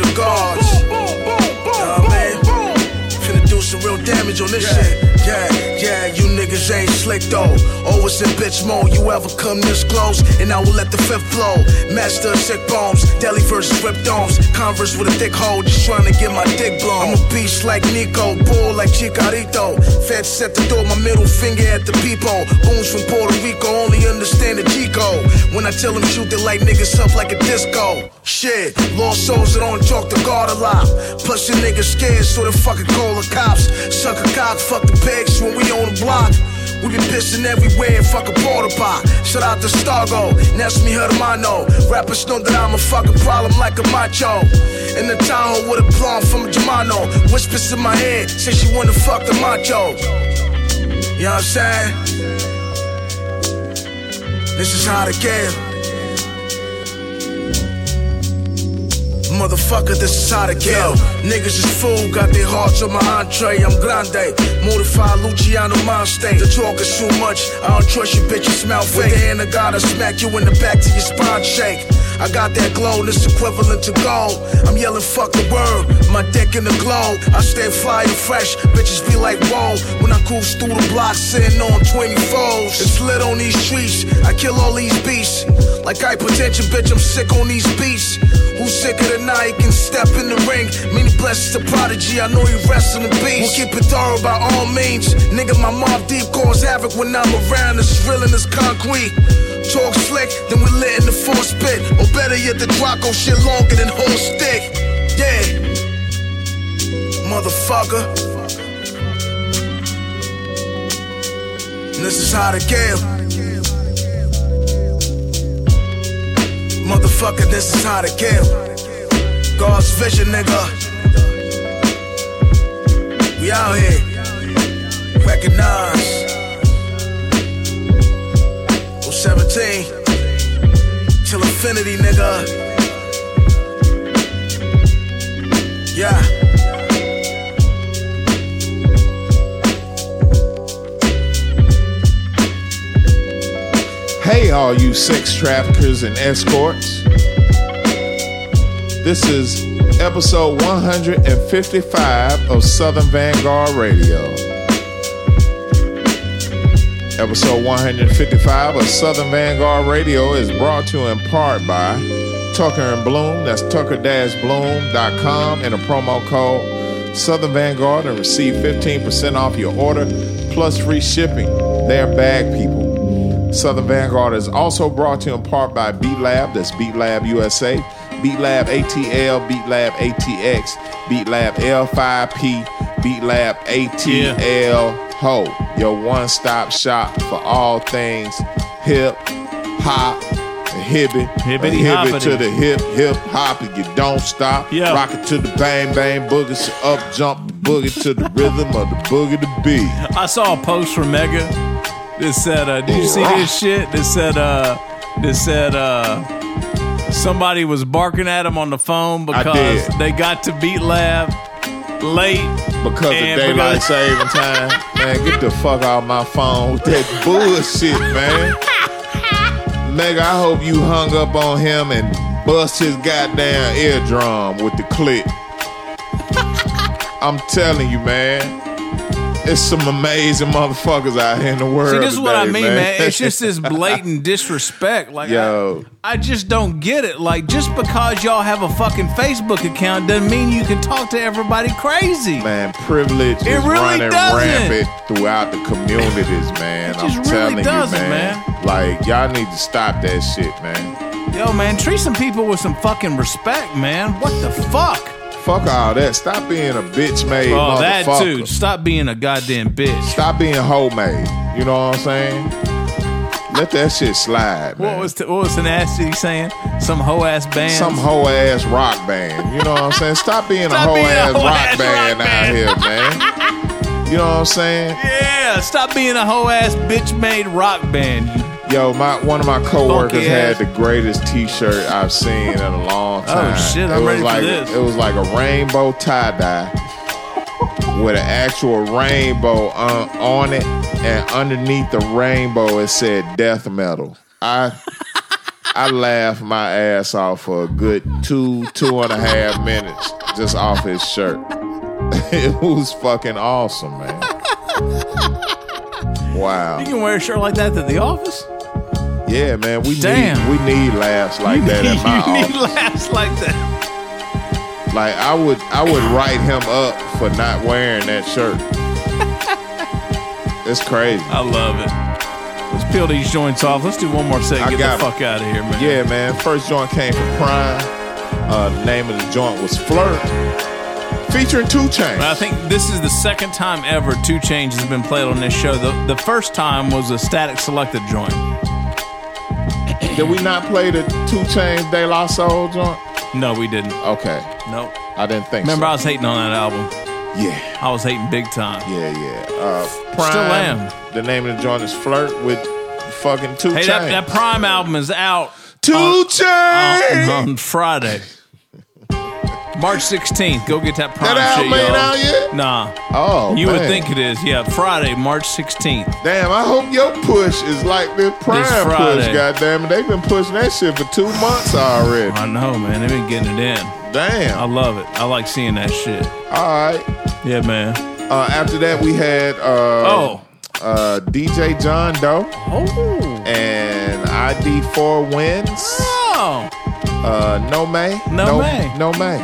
The gods. Nah, man. Finna do some real damage on this shit. Yeah, yeah, you niggas ain't slick though. Always in bitch mode. You ever come this close, and I will let the fifth flow. Master sick bones. Deli versus rip domes. Converse with a thick hole, just trying to get my dick blown. I'm a beast like Nico, bull like Chicharito. Fed set the door, my middle finger at the peephole. Goons from Puerto Rico only understand the code. When I tell them shoot, they light niggas up like a disco. Shit, lost souls that don't talk to God a lot. Plus, your niggas scared, so they fucking call the cops. Suck a cock, fuck the when we on the block. We been pissing everywhere, fuck a porta pot. Shout out to Stargo, that's me hermano. Rappers know that I'm a fucking problem like a macho. In the Tahoe with a blonde from a Germano. Whispers in my head, say she wanna fuck the macho. You know what I'm saying? This is how to get. Motherfucker, this is how to kill. Niggas is fool, got their hearts on my entree. I'm grande, modified Luciano Monste. The talk is too much, I don't trust you, bitch. You smell fake. With the hand of God, I smack you in the back till your spine shake. I got that glow, that's equivalent to gold. I'm yelling, fuck the world, my dick in the globe. I stay fly and fresh, bitches be like, whoa. When I cruise through the block, sitting on 24s. It's lit on these streets, I kill all these beasts. Like hypertension, bitch, I'm sick on these beats. Who's sicker than I can step in the ring? Many blessings to Prodigy, I know he rests in the beast. We'll keep it thorough by all means. Nigga, my mob deep cause havoc when I'm around. It's real and it's concrete. Talk slick, then we lit in the full spit. Or better yet, the Draco shit longer than whole stick. Yeah. Motherfucker. And this is how to kill. Motherfucker, this is how to kill. God's vision, nigga. We out here. Recognize. 017. Till infinity, nigga. Yeah. Hey, all you sex traffickers and escorts. This is episode 155 of Southern Vanguard Radio. Episode 155 of Southern Vanguard Radio is brought to you in part by Tucker and Bloom. That's tucker-bloom.com and a promo code Southern Vanguard and receive 15% off your order plus free shipping. They're bag people. Southern Vanguard is also brought to you in part by Beat Lab. That's Beat Lab USA. Beat Lab ATL, Beat Lab ATX, Beat Lab L5P, Beat Lab ATL Ho. Your one stop shop for all things hip, hop, and hibbit. Hibbity Hibbit hoppity. to the hip, hip hop, and you don't stop. Yeah. Rock it to the bang, bang, boogie, so up, jump, the boogie to the rhythm of the boogie to beat. I saw a post from Mega that said, uh, "Did you see this shit?" That said, uh, "That said, uh, somebody was barking at him on the phone because did. they got to Beat Lab late Because of daylight because- saving time. Man, get the fuck off my phone with that bullshit, man. Nigga, I hope you hung up on him and bust his goddamn eardrum with the clip. I'm telling you, man. It's some amazing motherfuckers out here in the world. See, this is what I mean, man. It's just this (laughs) blatant disrespect. Like, Yo. I, I just don't get it. Like, just because y'all have a fucking Facebook account doesn't mean you can talk to everybody crazy. Man, privilege It is really running doesn't. rampant throughout the communities, man. just I'm really telling you, doesn't, man. Like, y'all need to stop that shit, man. Yo, man, treat some people with some fucking respect, man. What the fuck? Fuck all that. Stop being a bitch made Oh, that too. Stop being a goddamn bitch. Stop being homemade. You know what I'm saying? Let that shit slide, man. What was the, what was the nasty saying? Some hoe ass band. Some hoe ass rock band. You know what I'm saying? Stop being a Stop hoe ass rock band rock out here, man. You know what I'm saying? (laughs) Yeah, stop being a hoe ass bitch made rock band. Yo, my one of my coworkers had the greatest T-shirt I've seen in a long oh, time. Oh, shit, it I'm was ready for like this. it was like a rainbow tie dye with an actual rainbow on, on it, and underneath the rainbow it said death metal. I I laughed my ass off for a good two two and a half minutes just off his shirt. (laughs) it was fucking awesome, man. (laughs) Wow. You can wear a shirt like that to the office? Yeah, man, we Damn. need we need laughs like that at my (laughs) you office. need laughs like that. Like I would I would write him up for not wearing that shirt. (laughs) it's crazy. I love it. Let's peel these joints off. Let's do one more set. Get the fuck out of here, man. Yeah, man. First joint came from Prime. Uh, the name of the joint was Flirt, featuring Two Chainz. I think this is the second time ever Two Chainz has been played on this show. The, the first time was a static selected joint. Did we not play the Two Chainz De La Soul joint? No, we didn't. Okay, Nope. I didn't think. Remember, I was hating on that album. Yeah, I was hating big time. yeah, yeah. Uh, Prime. Still am. The name of the joint is Flirt with fucking Two Hey, Chainz. that, that Prime album is out Two on, Chainz. on Friday. March 16th. Go get that Prime That shit, ain't y'all. out yet? Nah. Oh, You would man. think it is. Yeah, Friday, March 16th. Damn, I hope your push is like the prime push. Friday. Goddamn it, they've been pushing that shit for two months already. I know, man. They've been getting it in. Damn. I Damn. love it. I like seeing that shit. All right. Yeah, man. Uh, after that, we had uh, Oh. uh, DJ John Doe Oh. and ID4 Wins. Oh. Uh, no May. No May. No May.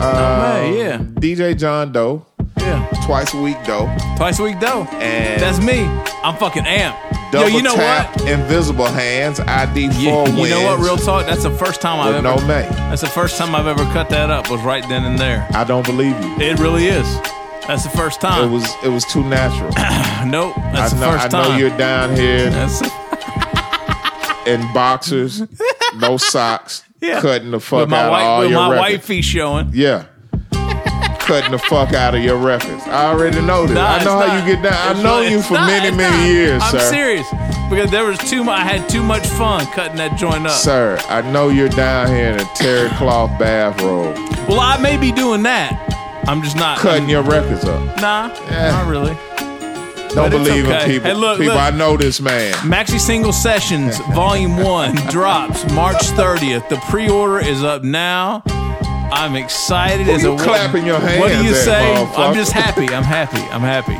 Uh, May, yeah. DJ John Doe. Yeah. Twice a week Doe. Twice a week, though. And That's me. I'm fucking amped. Double Yo, you know tap, what? Invisible Hands. ID4 You, Wins. you know what? Real talk. That's the first time I've ever. No May. That's the first time I've ever cut that up. Was right then and there. I don't believe you. It really is. That's the first time. It was it was too natural. (coughs) nope. That's I the know, first I time. know you're down here That's in boxers, (laughs) no socks, (laughs) Yeah. cutting the fuck out wife, of all with your my records. wifey showing. Yeah. Cutting the fuck out of your records. I already know this. Nah, I know how not. you get down. It's I know you for not, many, many years, I'm sir. serious because there was too much. I had too much fun cutting that joint up. Sir, I know you're down here in a terry cloth bathrobe, Well, I may be doing that. I'm just not cutting your records up. Nah, Yeah. not really. Don't believe okay. in people. Hey, look, people, look. I know this man. Maxi Single Sessions (laughs) Volume 1 drops March 30th. The pre order is up now. I'm excited as you a clapping your hands. What do you say? I'm just happy. I'm happy. I'm happy.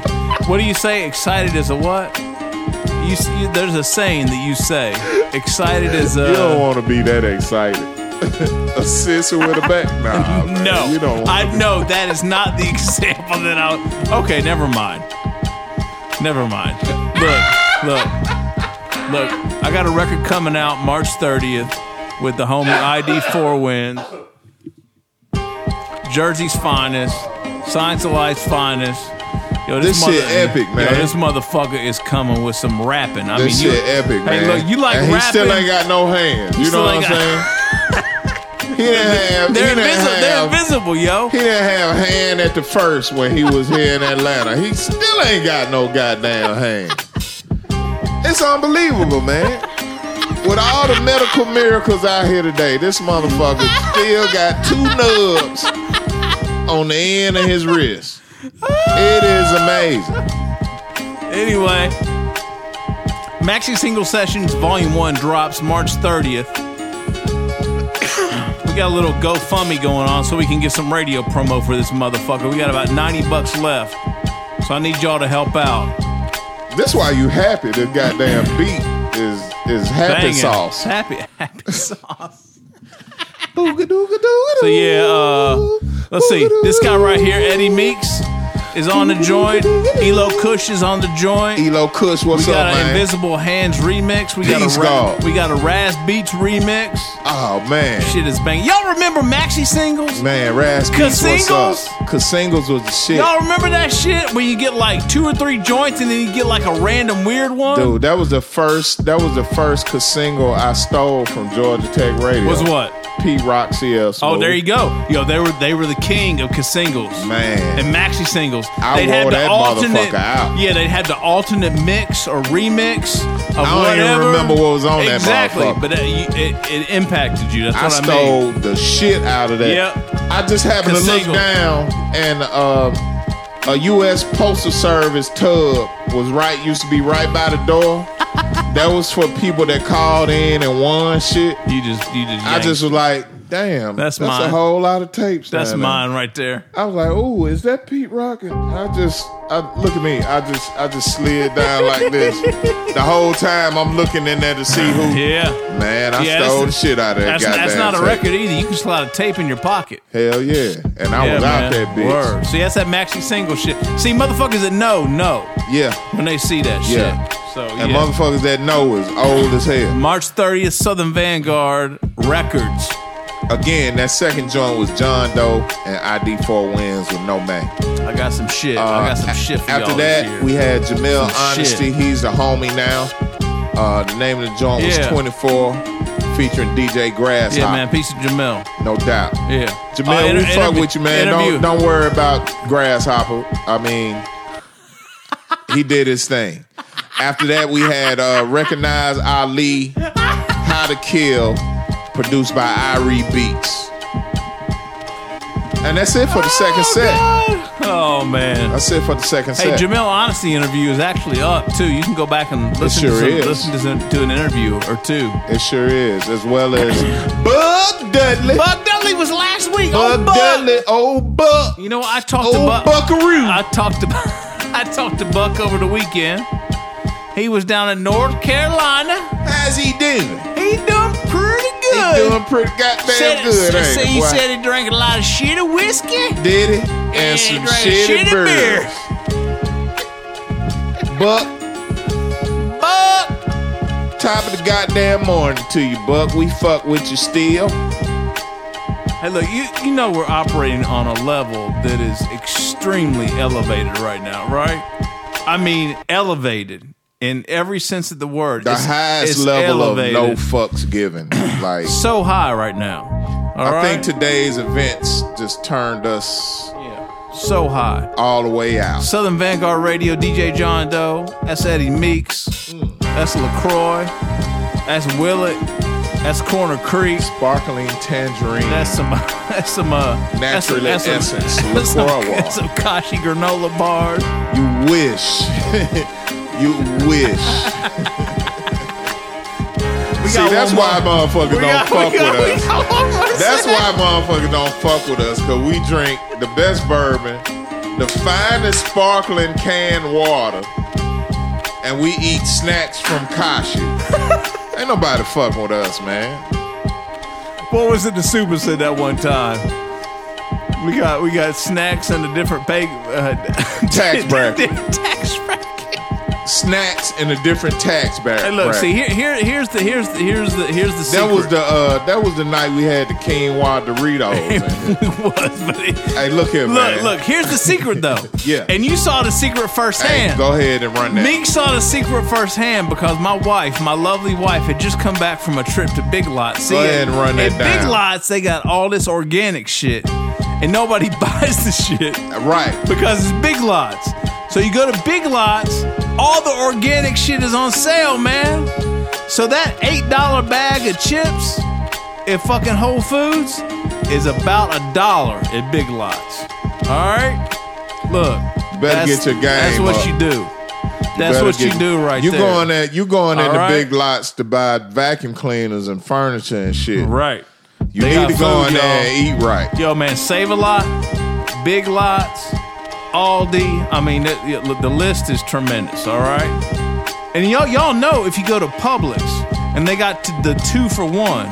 What do you say? Excited as a what? You, you there's a saying that you say. Excited as a. you don't want to be that excited. (laughs) a sister with a back? (laughs) Nah, man, no, you don't. I know that is not the example that I. Okay, never mind. Never mind. Look, look, look. I got a record coming out March 30th with the homie ID Four Wins, Jersey's finest, Science of Life's finest. Yo, This shit epic, man. Yo, this motherfucker is coming with some rapping. I this mean, shit you, epic, hey, man. look, you like and rapping? he still ain't got no hands. You know what I'm saying? He didn't have. They're he didn't invisible. They're invisible, yo. He didn't have a hand at the first when he was here in Atlanta. He still ain't got no goddamn hand. It's unbelievable, man. With all the medical miracles out here today, this motherfucker still got two nubs on the end of his wrist. It is amazing. Anyway, Maxi Single Sessions Volume 1 drops March 30th. We got a little GoFundMe going on so we can get some radio promo for this motherfucker. We got about 90 bucks left. So I need y'all to help out. This why you happy. This goddamn beat is is happy Banging. sauce. Happy, happy (laughs) sauce. Booga dooga dooga So yeah, uh, let's see. This guy right here, Eddie Meeks, is on the joint. Elo Kush is on the joint. Elo Kush, what's up? man? we got an? Invisible Hands remix. We got Peace a Ra- we got a Raz Beats remix. Oh man, Shit is banging. Y'all remember Maxi singles? man, Raz Beats, what's up? Cause singles was the shit. Y'all remember that shit where you get like two or three joints and then you get like a random weird one? Dude, that was the first. That was the first cause single I stole from Georgia Tech Radio. Was what? Pete Rock CL. Oh, there you go. Yo, they were they were the king of singles. Man. And maxi singles. I they'd wore that alternate motherfucker out. Yeah, they'd have the alternate mix or remix of I don't even remember what was on that exactly, motherfucker. but it, it, it impacted you. That's I what I, stole mean. the shit out of that. Yep. I just happened to look Single. down and uh, a U.S. Postal Service tub was right. Used to be right by the door. (laughs) that was for people that called in and won shit. You just you just. I just was like, damn, That's that's, mine. a whole lot of tapes. That's down there. mine right there. I was like, "Oh, is that Pete Rock?" And I just, I look at me. I just, I just slid down like this. The whole time I'm looking in there to see who. Yeah. Man, I Yeah, stole the shit out of that That's, goddamn that's not a tape. record either. You can slide a tape in your pocket. Hell yeah, and I Yeah, was man. out that bitch. Word. See, that's that maxi single shit. See, motherfuckers that know, know Yeah, when they see that shit. Yeah. So and yeah. motherfuckers that know is old as hell. March 30th, Southern Vanguard Records. Again, that second joint was John Doe and ID4Windz with No Man. I got some shit. I got some shit for Uh, After y'all that, we had Jamel Some Honesty. shit. He's a homie now. Uh, the name of the joint Yeah. was 24, featuring DJ Grasshopper. yeah, man. Piece of Jamel. No doubt. Yeah. Jamel, Oh, inter- we fuck interview- with you, man. interview. Don't don't worry about Grasshopper. I mean, he did his thing. After that, we had uh, Recognize Ali, How to Kill, produced by Irie Beats. And that's it for the second oh, set. Oh man. That's it for the second Hey, set. Hey, Jamel Honesty interview is actually up too. You can go back and listen sure to some, listen to, some, to an interview or two. It sure is, as well as Buck Dudley. Buck Dudley was last week. Oh, Buck. Dudley, old Buck. You know, I talked to oh, Buck. Buckaroo. I talked to (laughs) I talked to Buck over the weekend. He was down in North Carolina. How's he doing? He doing pretty He doing pretty goddamn said, good, said- ain't said- he? he boy? said he drank a lot of shitty whiskey. Did he? And And some drank shitty, shitty beer. beer. Buck, Buck. top of the goddamn morning to you, Buck. We fuck with you still. Hey, look, you you know we're operating on a level that is extremely elevated right now, right? I mean, elevated in every sense of the word. The It's- highest it's level elevated. of no fucks given. (clears throat) Like so high right now. All I right? think today's events just turned us so high. all the way out. Southern Vanguard Radio, DJ John Doe. That's Eddie Meeks. That's LaCroix. That's Willett. That's Corner Creek. Sparkling tangerine. That's some. (laughs) That's some. Uh, that's some, Naturally that's some, essence (laughs) that's some, that's some Kashi granola bars. You wish. (laughs) you wish. See, that's why motherfuckers don't (laughs) fuck with us. got one more That's why motherfuckers don't fuck with us, because we drink the best bourbon, the finest sparkling canned water, and we eat snacks from Kashi. (laughs) Ain't nobody fucking with us, man. What was it the super said that one time? We got we got snacks and a different pay uh, (laughs) Tax bracket. tax bracket. Snacks in a different tax bar- Hey, look, bracket. see here here here's the here's the here's the here's the Secret. That was the uh, that was the night we had the quinoa Doritos. (laughs) hey, look here, look man. look here's the secret though. (laughs) Yeah. and you saw the secret firsthand. Hey, go ahead and run that. Meek saw the secret firsthand because my wife, my lovely wife, had just come back from a trip to Big Lots. See, Go ahead and run that at Big. Lots, they got all this organic shit, and nobody (laughs) buys the shit. Right. Because it's Big Lots. So you go to Big Lots, all the organic shit is on sale, man. So that $8 bag of chips at fucking Whole Foods is about a dollar at Big Lots. All right? Look. better get your game That's what up. you do. That's better what you do right you there. going at you going into right? big lots to buy vacuum cleaners and furniture and shit. Right. You They need to go in there and eat right. Yo, man, save a lot, big lots, Aldi. I mean, the, the list is tremendous. All right, and y'all y'all know if you go to Publix and they got the two for one,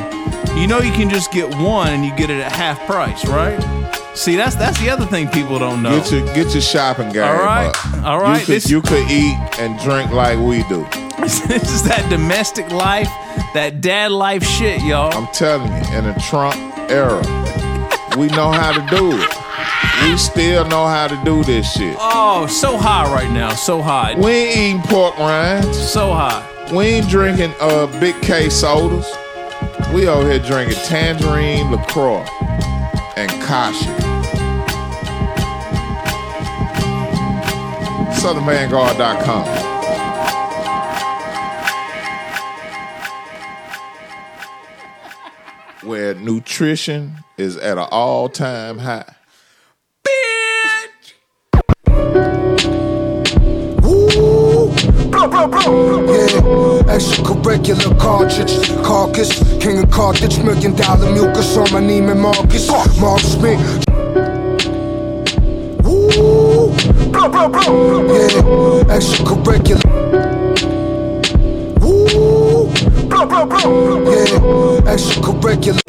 you know you can just get one and you get it at half price, right? See, that's that's the other thing people don't know. Get your get your shopping game All right. up. All right. You could, you could eat and drink like we do. (laughs) this is that domestic life, that dad life shit, y'all. I'm telling you, in a Trump era, we know how to do it. We still know how to do this shit. Oh, so high right now, so high. We ain't eating pork rinds. So high. We ain't drinking uh, Big K sodas. We over here drinking Tangerine LaCroix and Kashi. SouthernVanguard.com. Where nutrition is at an all time high. Yeah, extracurricular cartridge, carcass, king of Carthage, million dollar mucus on my Neiman Marcus, Mark Smith. Woo, bro, bro, bro. Yeah, extracurricular. Woo, bro, bro, bro. Yeah, extracurricular.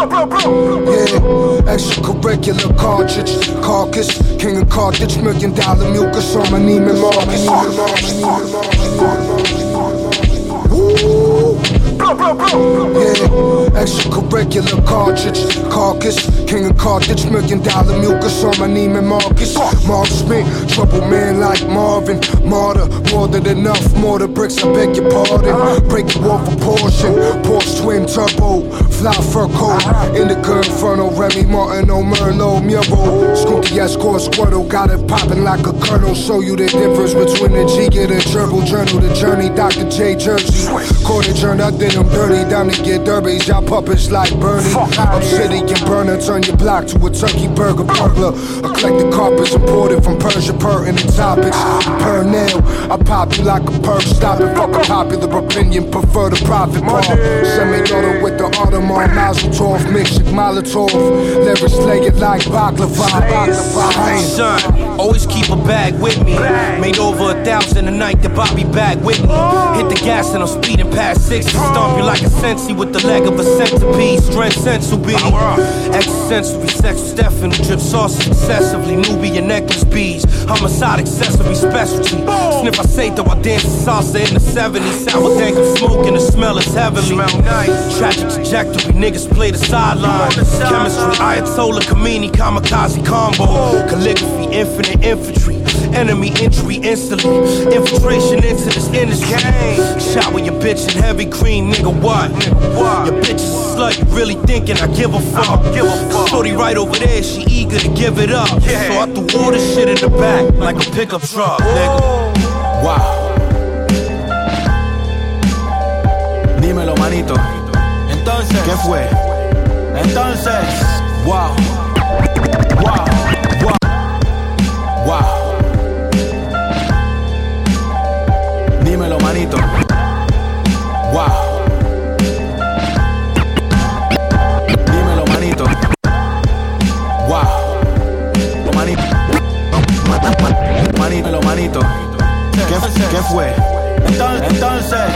Yeah, extracurricular cartridge, carcass, king of Carthage, million dollar mucus on my Neiman Marcus. Woo, bro, bro, bro. Yeah, extracurricular cartridge, carcass, king of Carthage, million dollar mucus on my Neiman Marcus. Mark Smith, trouble man like Marvin, martyr, more than enough, more the bricks, I beg your pardon. Break you off a portion, Porsche twin turbo, fly fur coat, Indica Inferno, Remy Martin, O'Merlo, Muro, Scooty Escort, Squirtle, got it popping like a kernel. Show you the difference between the G and the Gerbil Journal, the journey, Dr. J Jersey. Quarter turned, I did them dirty, down to get derbies, y'all puppets like Bernie. Obsidian burner, turn your block to a turkey burger burglar. I collect the carpets imported from Persia, pertinent topics. Per nail, I pop you like a perk, stop it, fuck a popular opinion, prefer the profit bar. Send me auto with the Audemars, Mazel Tov, mix it, Molotov. Lyrics lay it like baklava, baklava. Son, always keep a bag with me. Made over a thousand a night, the Bobby bag with me. Oh. Hit the gas and I'm speeding past 60. Stomp you like a sensi with the leg of a centipede. Strength sense will be. Extrasensory sex who drip sauce excessively. Nubian necklace beads. Homicide accessory specialty. Sniff I say though I dance salsa in the 70s. Sour dank of smoke and the smell is heavenly. Tragic trajectory, niggas play the sideline. Chemistry, Ayatollah, Khomeini, kamikaze combo. Calligraphy, infinite infantry. Enemy entry instantly. Infiltration into this industry. Shower your bitch in heavy cream, nigga. What? Your bitch is a slut. You really thinking I give a fuck? Give a fuck. Shorty right over there, she eager to give it up. So I threw all this shit in the back like a pickup truck, nigga. Wow. Dímelo, manito. Entonces, ¿qué fue? Entonces, wow. Wow. Wow. quién fue. Entonces, entonces.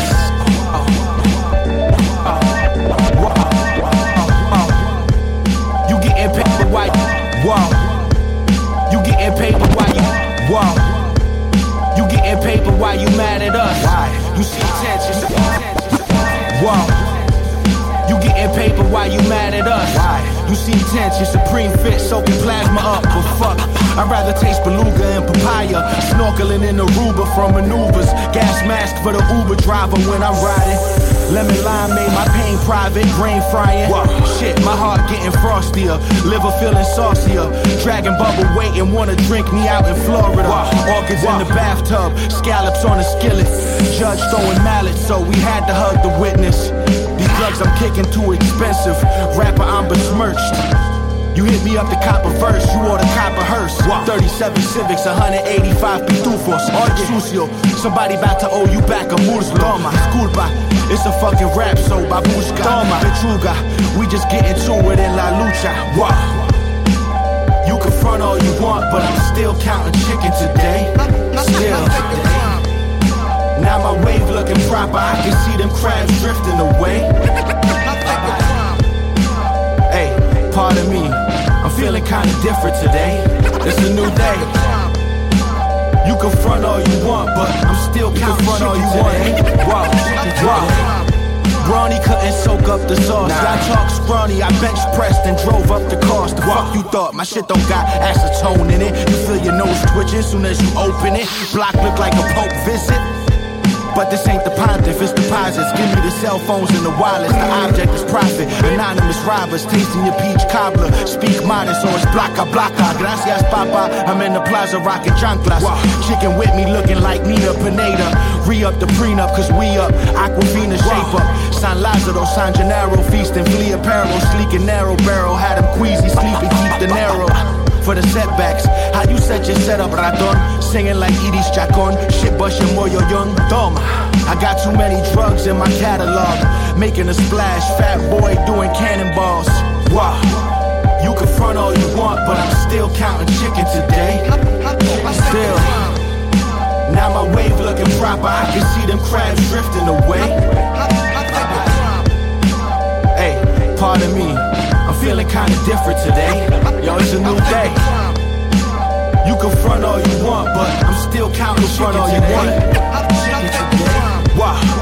You getting why you. You getting paper? why you. You getting paper? why you mad at us? Why? You see but why you mad at us? Why? You seem tense, your supreme fit soaking plasma up, but fuck. I'd rather taste beluga and papaya, snorkeling in Aruba from maneuvers. Gas mask for the Uber driver when I'm riding. Lemon lime made my pain private, brain frying. Shit, my heart getting frostier, liver feeling saucier. Dragon bubble waiting, wanna drink me out in Florida. Orchids in the bathtub, scallops on the skillet. Judge throwing mallets, so we had to hug the witness. These drugs I'm kicking too expensive. Rapper, I'm besmirched. You hit me up to cop a verse, you order cop a hearse. 37 Civics, 185 pitufos. Oye, sucio, somebody about to owe you back a muslo. Toma, disculpa, it's a fucking rap, so babushka. Toma, pechuga, we just getting to it in la lucha. Wow. You can front all you want, but I'm still counting chicken today. Still. Now my wave looking proper, I can see them crabs drifting away. Hey, pardon me, I'm feeling kinda different today. It's a new day. You can front all you want, but I'm still counting front all you want. Wow, wow. Brawny couldn't soak up the sauce. I talk scrawny, I bench pressed and drove up the cost. The fuck you thought? My shit don't got acetone in it. You feel your nose twitching soon as you open it. Block look like a pope visit. But this ain't the pontiff, it's deposits. Give me the cell phones and the wallets. The object is profit. Anonymous robbers tasting your peach cobbler. Speak modest, so it's blanca ah, blanca. Ah. Gracias, papa. I'm in the plaza rocking chanclas. Chicken with me looking like Nina Pineda. Re up the prenup, cause we up. Aquafina shape up. San Lazaro, San Gennaro feasting. Flea apparel, sleek and narrow barrel. Had him queasy, sleepy, keep the narrow for the setbacks. How you set your setup, Raton? Singing like Edie's Chacon. Shit busting more yo young. Toma. I got too many drugs in my catalog. Making a splash. Fat boy doing cannonballs. Wow. You can front all you want, but I'm still counting chicken today. Still. Now my wave looking proper. I can see them crabs drifting away. Hey, pardon me. Feeling kinda different today. Yo, it's a new day. You can front all you want, but I'm still counting front all you want. Wow.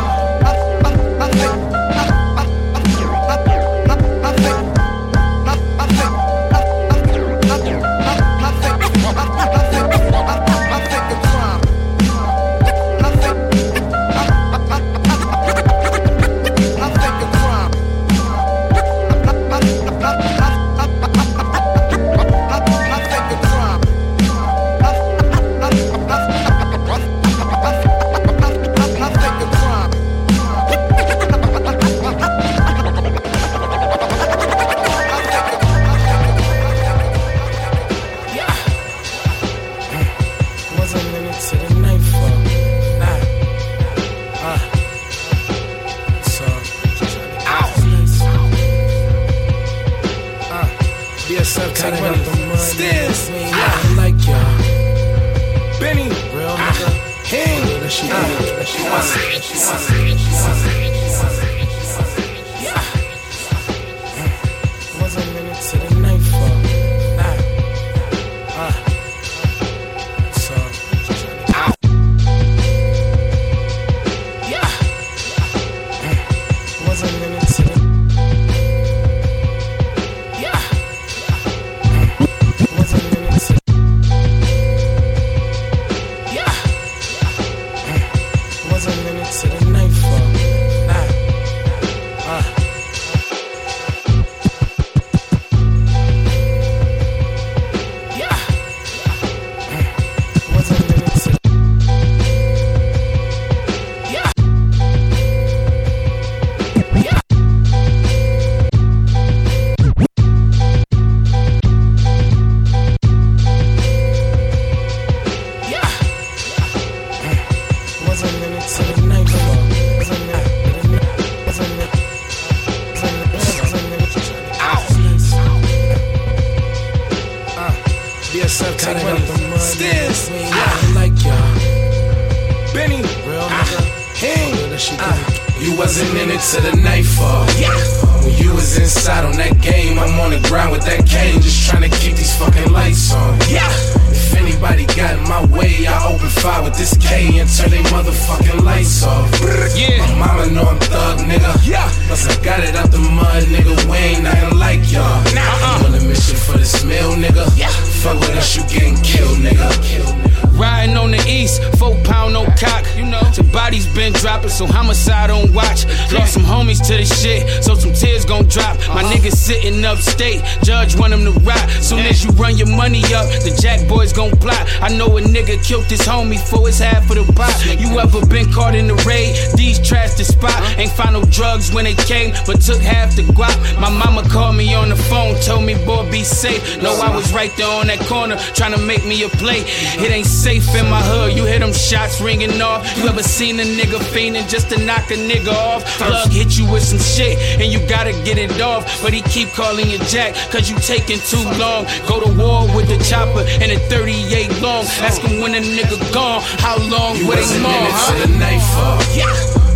Killed his homie for his half of the pot. You ever been caught in the raid? These trash the spot. Ain't find no drugs when they came, but took half the guap. My mama called me on the phone, told me, boy, be safe. No, I was right there on that corner, trying to make me a play. It ain't safe in my hood, you hear them shots ringing off. You ever seen a nigga fiending just to knock a nigga off? Plug hit you with some shit, and you gotta get it off. But he keep calling you Jack, cause you taking too long. Go to war with the chopper and a 38 long. Ask him when a nigga gone, how long You would wasn't in it huh? till the night fall.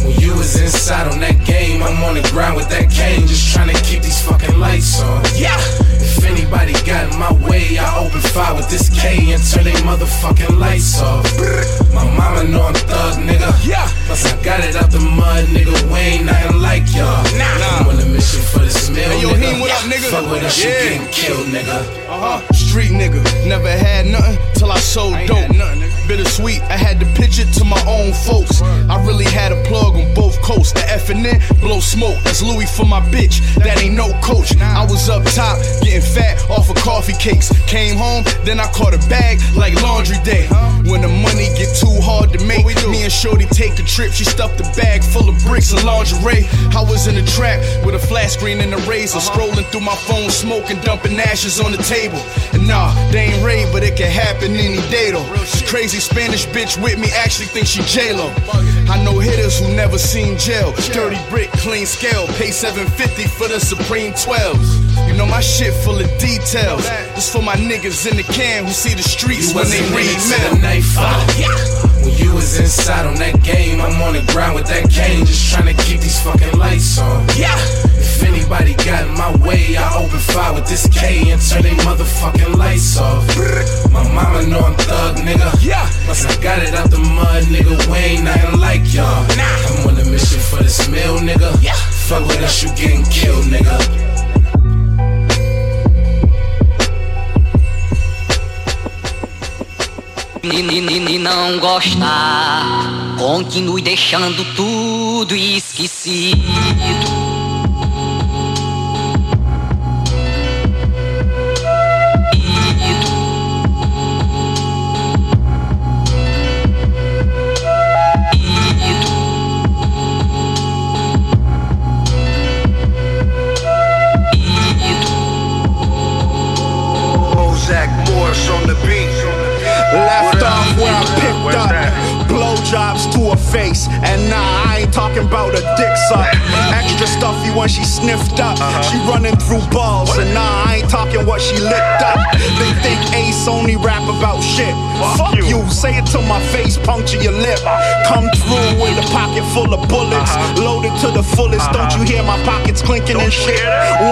When you was inside on that game, I'm on the ground with that cane, just trying to keep these fucking lights on. Yeah. If anybody got in my way, I open fire with this K and turn they motherfucking lights off. My mama know I'm thug, nigga. Yeah. Plus I got it out the mud, nigga. We ain't nothing like y'all. Nah. I'm on a mission for this meal, Hey, yo, nigga. Heem, what up, nigga? Fuck with us, Yeah. you getting killed, nigga. Uh-huh. Street nigga, never had nothing till I sold dope. Bittersweet, I had to pitch it to my own folks. I really had a plug on both coasts. The F and N blow smoke. That's Louis for my bitch. That ain't no coach. I was up top, getting fat off of coffee cakes. Came home, then I caught a bag like laundry day. When the money get too hard to make, me and Shorty take a trip. She stuffed the bag full of bricks and lingerie. I was in the trap with a flat screen and a razor, scrolling through my phone, smoking, dumping ashes on the table. And nah, they ain't raid, but it can happen any day though. It's Crazy Spanish bitch with me actually think she J-Lo. I know hitters who never seen jail. Dirty brick, clean scale, pay 750 for the Supreme 12s. You know my shit full of details. This for my niggas in the can who see the streets when they read mail. night fall. Uh, when you was inside on that game, I'm on the ground with that cane, just trying to keep these fucking lights on. Yeah. If anybody got in my way, I open fire with this K and turn they motherfucking lights off. My mama know I'm thug, nigga. Yeah. Plus I got it out the mud, nigga. We ain't nothing like y'all. I'm on a mission for this meal, nigga. Yeah. Fuck with us, you getting killed, nigga. E, não gostar, continue deixando tudo esquecido. Blowjobs to a face. And ain't talking about a dick suck. Extra stuffy when she sniffed up. She running through balls. And nah, I ain't talking what she licked up. They think Ace only rap about shit. Fuck you, say it to my face, puncture your lip. Come through with a pocket full of bullets. Loaded to the fullest. Don't you hear my pockets clinking and shit?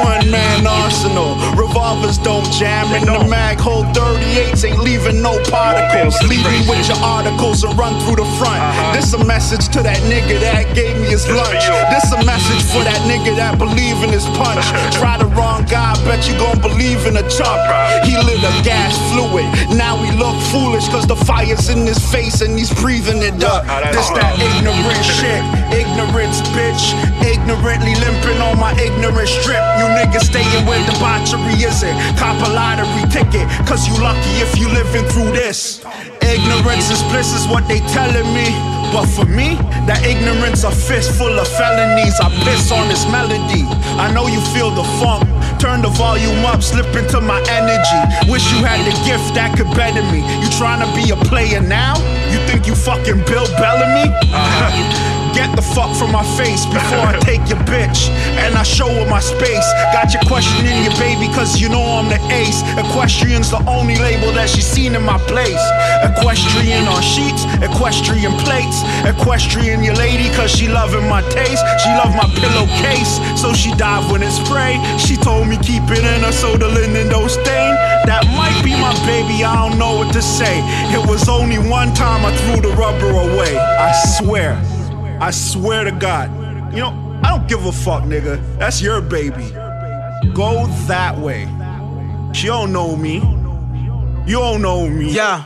One man arsenal. Revolvers don't jam. And the mag hold 38s. Ain't leaving no particles. Leave me with your articles and run through the front. This a message to that nigga that gave me his lunch. This a message for that nigga that believe in his punch. (laughs) Try the wrong guy, bet you gon' believe in a chump. He lit a gas fluid. Now he look foolish cause the fire's in his face and he's breathing it up. This that ignorant shit. Ignorance, bitch. Ignorantly limping on my ignorant strip. You niggas staying where debauchery isn't. Cop a lottery ticket, cause you lucky if you living through this. Ignorance is bliss is what they telling me. But for me, that ignorance a fist full of felonies. I piss on this melody. I know you feel the funk. Turn the volume up, slip into my energy. Wish you had the gift that could better me. You trying to be a player now? You think you fucking Bill Bellamy? Uh-huh. Get the fuck from my face before I (laughs) take your bitch. And I show her my space. Got you questioning your baby, cause you know I'm the ace. Equestrian's the only label that she's seen in my place. Equestrian on sheets, equestrian plates. Equestrian your lady, cause she loving my taste. She love my pillowcase, so she dive when it's spray. She told me keep it in her so the linen don't stain. That might be my baby, I don't know what to say. It was only one time I threw the rubber away. I swear, I swear to God. You know, I don't give a fuck, nigga. That's your baby. Go that way. She don't know me. You don't know me. Hey,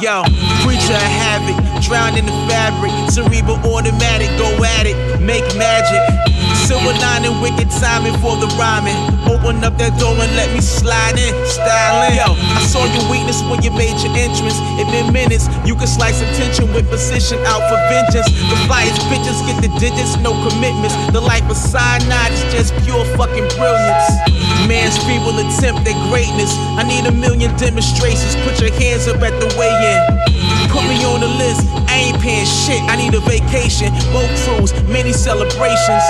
yo, preacher of havoc, drowned in the fabric, cerebral automatic, go at it, make magic. Silver lining, wicked timing for the rhyming. Open up that door and let me slide in, styling. Yo, I saw your weakness when you made your entrance. If in minutes, you can slice attention with position out for vengeance. The flyest bitches get the digits, no commitments. The life of cyanide is just pure fucking brilliance. Man's feeble attempt at greatness. I need a million demonstrations. Put your hands up at the weigh-in. Put me on the list. I ain't paying shit. I need a vacation. Boat cruise, many celebrations.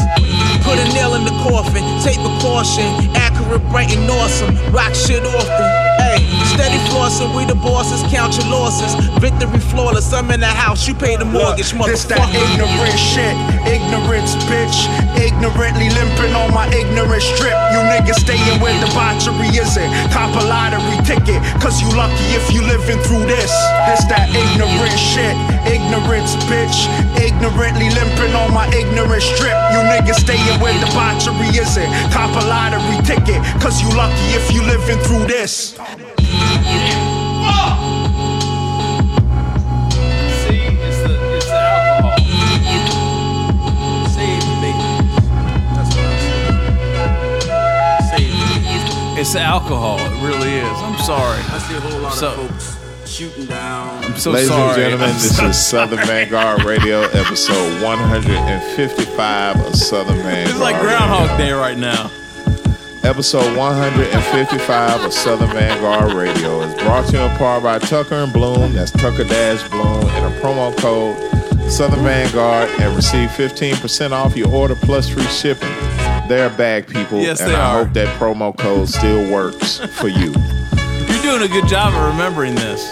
Put a nail in the coffin. Take precaution. Accurate, bright, and awesome. Rock shit often. Hey, steady flossing. We the bosses. Count your losses. Victory flawless. I'm in the house. You pay the mortgage, Look, this that ignorant shit. Ignorance, bitch. Ignorantly limping on my ignorant strip. You niggas staying where debauchery isn't. Top a lottery ticket. Cause you lucky if you living through this. This that ignorant shit. Ignorance, bitch. Ignorantly limping on my ignorant strip. You niggas staying where debauchery isn't. Top a lottery ticket. Cause you lucky if you living through this. See, it's the alcohol. Save me. That's what I said. Save me. It's the alcohol. It really is. I'm sorry. I see a whole lot So- of folks shooting down. I'm so Ladies sorry. and gentlemen, I'm this so- is Southern Vanguard Radio, episode 155 of Southern Vanguard. It's like Groundhog Day right now. Episode 155 of Southern Vanguard Radio is brought to you in part by Tucker and Bloom. That's Tucker Dash Bloom and a promo code Southern Vanguard and receive 15% off your order plus free shipping. They're bag people, Yes, and I are. hope that promo code still works for you. You're doing a good job of remembering this.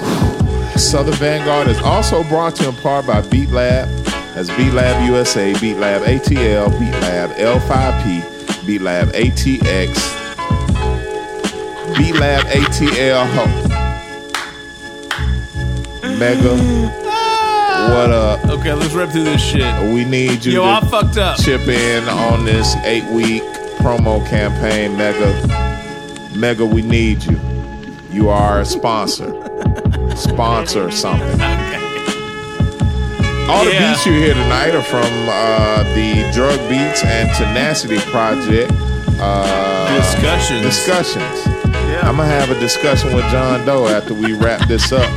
Southern Vanguard is also brought to you in part by Beat Lab. That's Beat Lab USA, Beat Lab ATL, Beat Lab L5P, Beat Lab ATX, Beat Lab ATL Ho. Mega. What up? Okay, let's rip through this shit. We need you Yo, to I fucked up. chip in on this eight week promo campaign, Mega. Mega, we need you. You are a sponsor. Sponsor something. (laughs) All the Yeah. beats you hear tonight are from uh, the Drug Beats and Tenacity Project. Uh, Discussions. Discussions. I'm going to have a discussion with John Doe after we wrap this up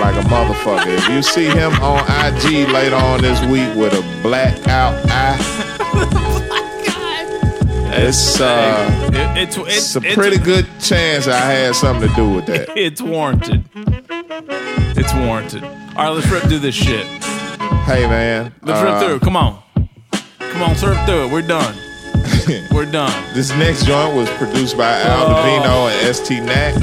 like a motherfucker. If you see him on IG later on this week with a blackout eye, (laughs) Oh my god. it's, uh, It- it's it's, it's a pretty good chance I had something to do with that. (laughs) It's warranted. It's warranted. All right, let's rip through this shit. Hey, man. Let's uh, rip through. Come on. Come on, let's through it. We're done. (laughs) We're done. This next joint was produced by Al Oh. Divino and ST Nack.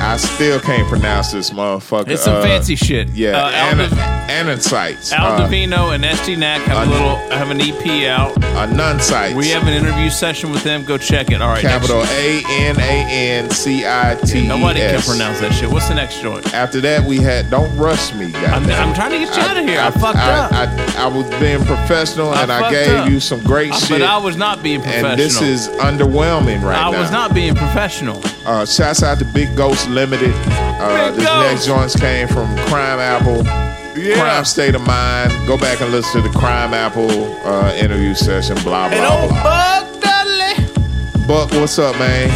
I still can't pronounce this motherfucker. It's some Uh, fancy shit. Yeah, Uh, Al Ana- Anansites. Al Uh, Divino and ST Nack have a little have an EP out. Uh, Nunsites. We have an interview session with them. Go check it. All right. Capital A N A N C I T. Nobody can pronounce that shit. What's the next joint? After that, we had Don't Rush Me. I'm, I'm trying to get you out of here. I, fucked I, up. I, I was being professional and I, gave up. you some great shit. But I was not being professional. and this is underwhelming right I now. was not being professional. Uh, shouts out to Big Ghost Limited. Uh, this next joints came from Crimeapple. Crime State of Mind. Go back and listen to the Crimeapple uh, interview session. Blah blah And blah. Buck Dudley. Buck, what's up, man?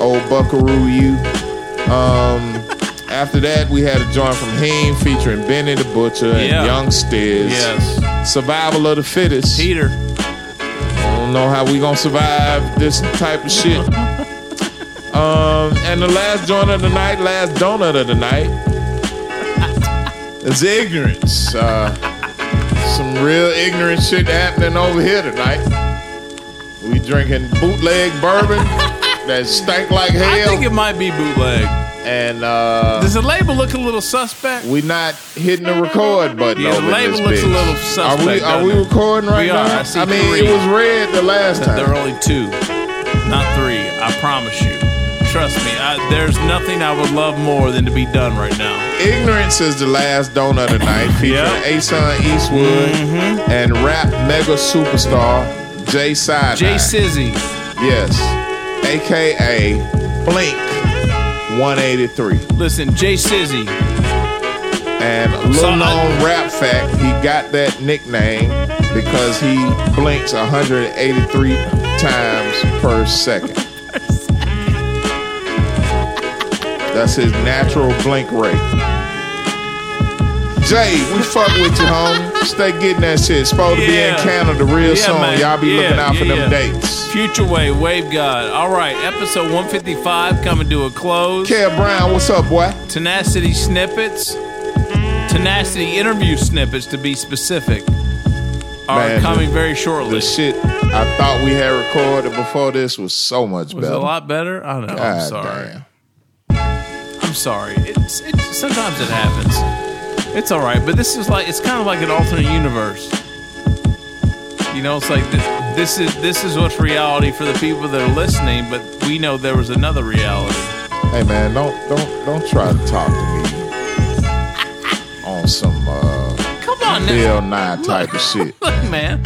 Old Buckaroo, you. Um, (laughs) after that, we had a joint from Heem featuring Benny the Butcher and Yeah. Young Stiz. Yes. Survival of the fittest. Peter. I don't know how we gonna survive this type of shit. (laughs) Um, and the last joint of the night, last donut of the night, is ignorance. Uh, some real ignorant shit happening over here tonight. We drinking bootleg bourbon that stank like hell. I think it might be bootleg. And uh Does the label look a little suspect? we not hitting the record button Yeah, the over label this looks a bitch. little Are we suspect, are we doesn't it? recording right We are. now? I see mean, three. it was red the last time. There are only two, not three. I promise you. Trust me. I, there's nothing I would love more than to be done right now. Ignorance is the last donut of the night, (laughs) featuring Ason Eastwood Mm-hmm. and rap mega superstar Jay Side. Jay Sizzy. Yes. AKA Blink 183. Listen, Jay Sizzy. And little So I- known rap fact, he got that nickname because he blinks 183 times per second. That's his natural blink rate. Jay, we fuck with you, homie. Stay getting that shit. Supposed to be in Canada real Yeah, soon. man. Y'all be Yeah, looking out for them yeah. dates. Future Wave, Wave God. All right, episode 155 coming to a close. Kev Brown, what's up, boy? Tenacity snippets. Tenacity interview snippets, to be specific, are Man, coming the- very shortly. The shit I thought we had recorded before this was so much was it better. a lot better? I don't know. I'm sorry. damn. Sorry. It's, it's sometimes it happens. It's all right, but this is like it's kind of like an alternate universe. You know, it's like th- this is this is what's reality for the people that are listening, but we know there was another reality. Hey man, don't don't don't try to talk to me on some uh Come on now. Bill Nye type of shit. Look, man.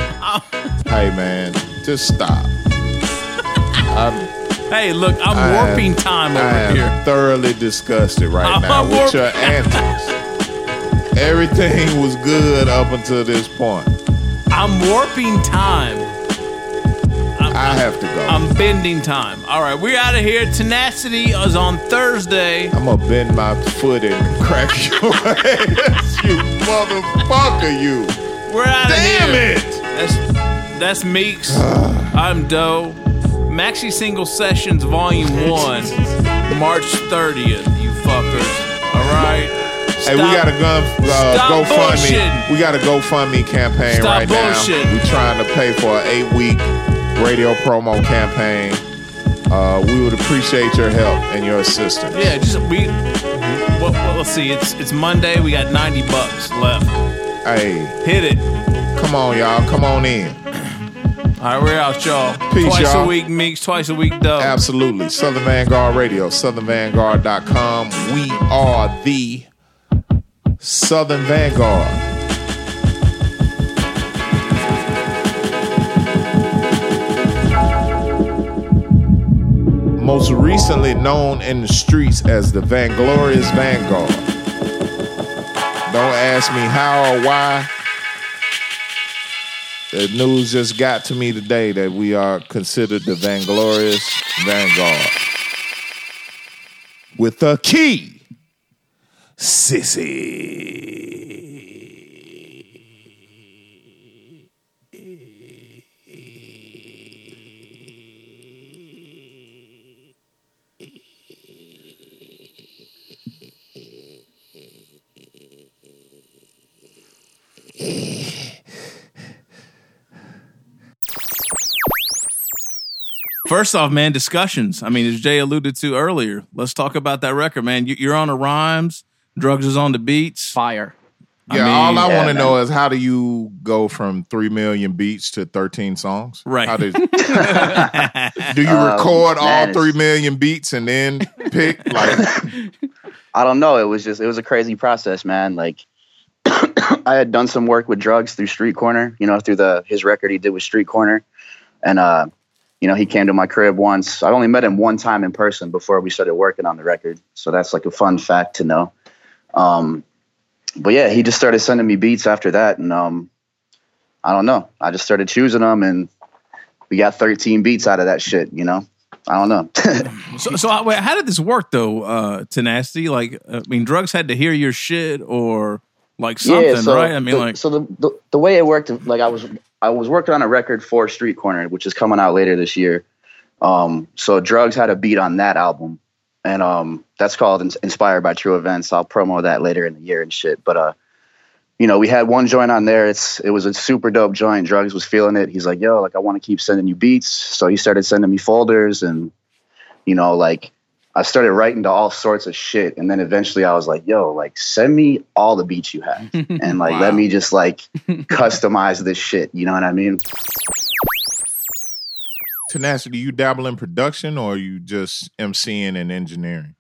Hey man, just stop. (laughs) I'm, hey, look, I'm I am- warping time over I am here. thoroughly disgusted right I'm now with warp- your antics. Everything was good up until this point. I'm warping time. I have to go. I'm bending time. All right, we're out of here. Tenacity is on Thursday. I'm gonna bend my foot and (laughs) crack your ass, you motherfucker, you. We're out of here. Damn it. That's that's Meeks. (sighs) I'm Doe. Maxi Single Sessions Volume One, March 30th. You fuckers. All right. Hey, we got a gun uh, Stop GoFundMe. We got a GoFundMe campaign Stop right bullshitting. now. We're trying to pay for an eight week radio promo campaign. Uh, we would appreciate your help and your assistance. Yeah, just we. Well, well, let's see. It's it's Monday. We got 90 bucks left. Hey, Hit it. come on, y'all. Come on in. All right, we're out, y'all. Peace, twice y'all. a week, Meeks. Twice a week, Doe. Absolutely. Southern Vanguard Radio, southernvanguard.com. We are the Southern Vanguard. Most recently known in the streets as the Vanglorious Vanguard. Don't ask me how or why. The news just got to me today that we are considered the Vanglorious Vanguard. With a key, sissy. First off, man, discussions. I mean, as Jay alluded to earlier, let's talk about that record, man. You- You're on the rhymes. Drugs is on the beats. Fire. Yeah, all I want to know is how do you go from three million beats to thirteen songs? Right. How did, (laughs) do you Uh, record all man, three million beats and then pick (laughs) like? I don't know. It was just it was a crazy process, man. Like (clears throat) I had done some work with drugs through Street Corner, you know, through the his record he did with Street Corner, and uh, you know, he came to my crib once. I only met him one time in person before we started working on the record, so that's like a fun fact to know. Um, but yeah, he just started sending me beats after that, and um, I don't know. I just started choosing them, and we got 13 beats out of that shit. You know, I don't know. (laughs) So, so uh, how did this work though, uh, Tenacity? Like, I mean, drugs had to hear your shit or like something, right? I mean, the, like, so the, the the way it worked, like I was I was working on a record for Street Corner, which is coming out later this year. Um, so Drugs had a beat on that album, and um, that's called Ins- Inspired by True Events. I'll promo that later in the year and shit. But uh, you know, we had one joint on there. It's it was a super dope joint. Drugs was feeling it. He's like, yo, like I want to keep sending you beats. So he started sending me folders and you know, like I started writing to all sorts of shit. And then eventually I was like, yo, like send me all the beats you have. (laughs) And like let me just like customize this shit. You know what I mean? Tenacity, you dabble in production or you just MCing and engineering?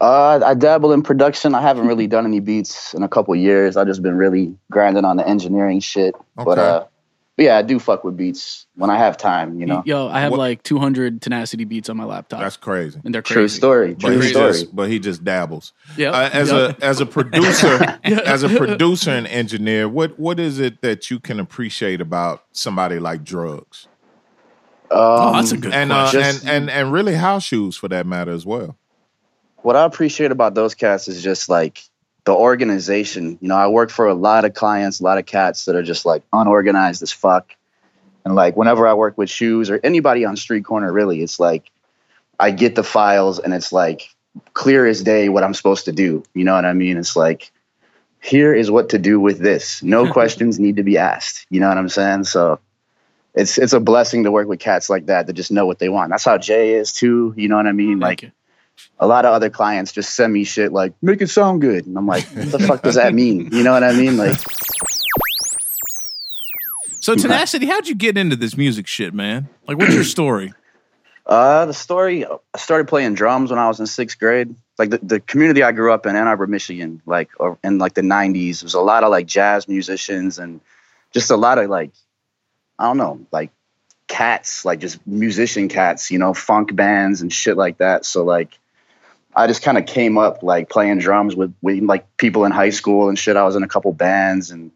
Uh, I dabble in production. I haven't really done any beats in a couple years. I've just been really grinding on the engineering shit. But uh, but yeah, I do fuck with beats when I have time. You know. Yo, I have like 200 Tenacity beats on my laptop. That's crazy. And they're True crazy. story. But True he story. just but he just dabbles. Yep. Uh, as Yep. a as a producer, (laughs) (laughs) as a producer and engineer, what what is it that you can appreciate about somebody like drugs? Um, and, uh, just- and and and really house shoes for that matter as well. what I appreciate about those cats is just like the organization. You know, I work for a lot of clients, a lot of cats that are just like unorganized as fuck. And like whenever I work with shoes or anybody on street corner, really, it's like I get the files and it's like clear as day what I'm supposed to do. You know what I mean? It's like here is what to do with this. No (laughs) questions need to be asked. You know what I'm saying? So it's it's a blessing to work with cats like that that just know what they want. That's how Jay is too. You know what I mean? like a lot of other clients just send me shit like make it sound good, and I'm like, what the fuck does that mean? You know what I mean? Like, So tenacity, how'd you get into this music shit, man? Like, what's your (clears throat) story? uh, the story. I started playing drums when I was in sixth grade. Like the, the community I grew up in, Ann Arbor, Michigan, like or in like the '90s, was a lot of like jazz musicians and just a lot of like I don't know, like cats, like just musician cats, you know, funk bands and shit like that. So like I just kind of came up like playing drums with, with like people in high school and shit. I was in a couple bands and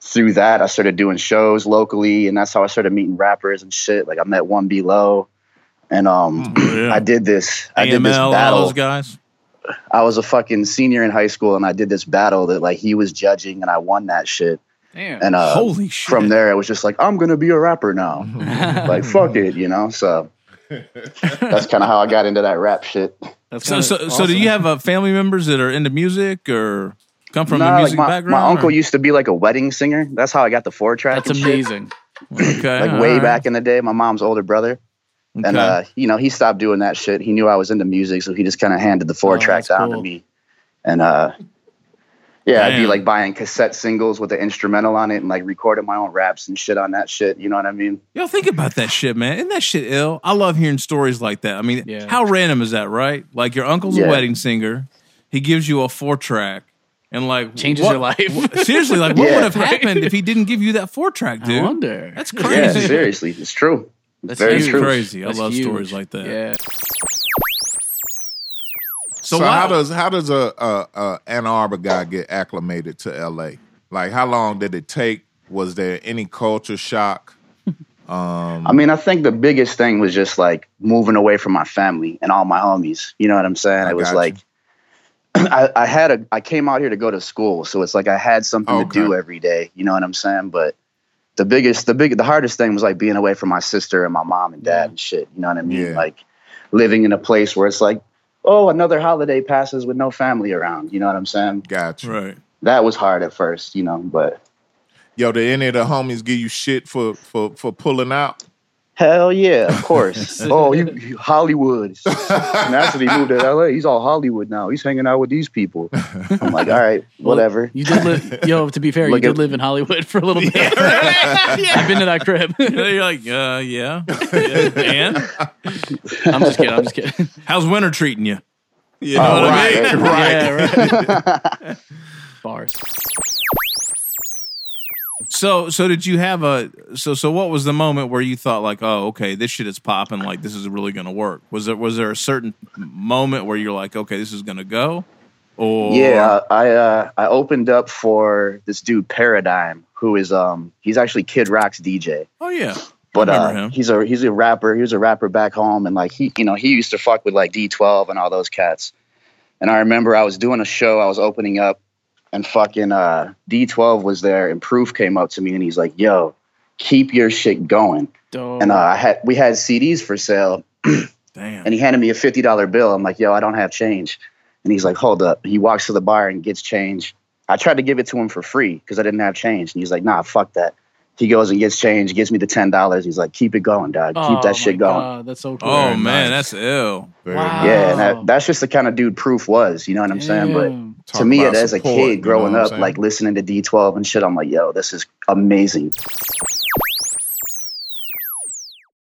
through that I started doing shows locally and that's how I started meeting rappers and shit. Like I met one below and um I did this I did this AML, all battle. those guys. I was a fucking senior in high school and I did this battle that like he was judging and I won that shit. Damn. And uh, Holy from there, it was just like, I'm going to be a rapper now. (laughs) like, fuck it, you know? So (laughs) that's kind of how I got into that rap shit. So, so, so, do you have uh, family members that are into music or come from Nah, a like music my, background? my uncle or- used to be like a wedding singer. That's how I got the four track. That's amazing. Okay, (clears throat) like way right. back in the day, my mom's older brother. And uh, you know, he stopped doing that shit. He knew I was into music, so he just kind of handed the four Oh, track that's down to me. And uh, yeah, I'd be like buying cassette singles with the instrumental on it and like recording my own raps and shit on that shit. You know what I mean? Yo, think about that shit, man. Isn't that shit ill? I love hearing stories like that. I mean, how random is that, right? Like your uncle's Yeah. a wedding singer. He gives you a four track and like Changes what- your life. (laughs) seriously, like what Yeah. would have happened if he didn't give you that four track, dude? wonder. That's Yeah, crazy. seriously, it's true. That's Very That's true. crazy. I That's love huge. stories like that. Yeah. So, So how does how does a, a, a Ann Arbor guy get acclimated to L.A.? Like, how long did it take? Was there any culture shock? Um, I mean, I think the biggest thing was just like moving away from my family and all my homies. You know what I'm saying? I it was you. like I, I had a I came out here to go to school, so it's like I had something to do every day. You know what I'm saying? But the biggest, the big, the hardest thing was like being away from my sister and my mom and dad and shit. You know what I mean? Like living in a place where it's like, oh, another holiday passes with no family around. You know what I'm saying? Gotcha. Right. That was hard at first, you know, but Yo, did any of the homies give you shit for for for pulling out? Hell yeah, of course. (laughs) oh, you, you Hollywood. (laughs) Tenacity moved to LA. He's all Hollywood now. He's hanging out with these people. I'm like, all right, whatever. You did live, (laughs) yo. To be fair, you did at- live in Hollywood for a little bit. I've been to that crib. You're like, uh, yeah. Yeah. And I'm just kidding. I'm just kidding. how's winter treating you? You know Oh, what right, I mean? right. Yeah, right. Bars. So, so did you have a so so? What was the moment where you thought like, oh, okay, this shit is popping. Like this is really going to work. Was there was there a certain moment where you're like, okay, this is going to go? Or Yeah, I uh, I opened up for this dude Paradime, who is um he's actually Kid Rock's DJ. oh yeah, But uh, remember he's a he's a rapper. He was a rapper back home, and like he you know he used to fuck with like D12 and all those cats. And I remember I was doing a show. I was opening up, and fucking uh, D12 was there, and Proof came up to me and he's like, "Yo, keep your shit going." Dope. And uh, I had we had CDs for sale, (clears throat) and he handed me a fifty dollar bill. I'm like, "Yo, I don't have change," and he's like, "Hold up." He walks to the bar and gets change. I tried to give it to him for free because I didn't have change, and he's like, "Nah, fuck that." He goes and gets change, gives me the ten dollars. He's like, "Keep it going, dog. Keep that oh shit going." God, that's so cool. Oh man, nice. that's ill. Wow. Yeah, that, that's just the kind of dude Proof was. You know what I'm Damn. saying? But to me, as support, a kid growing you know up, like listening to D12 and shit, I'm like, yo, this is amazing.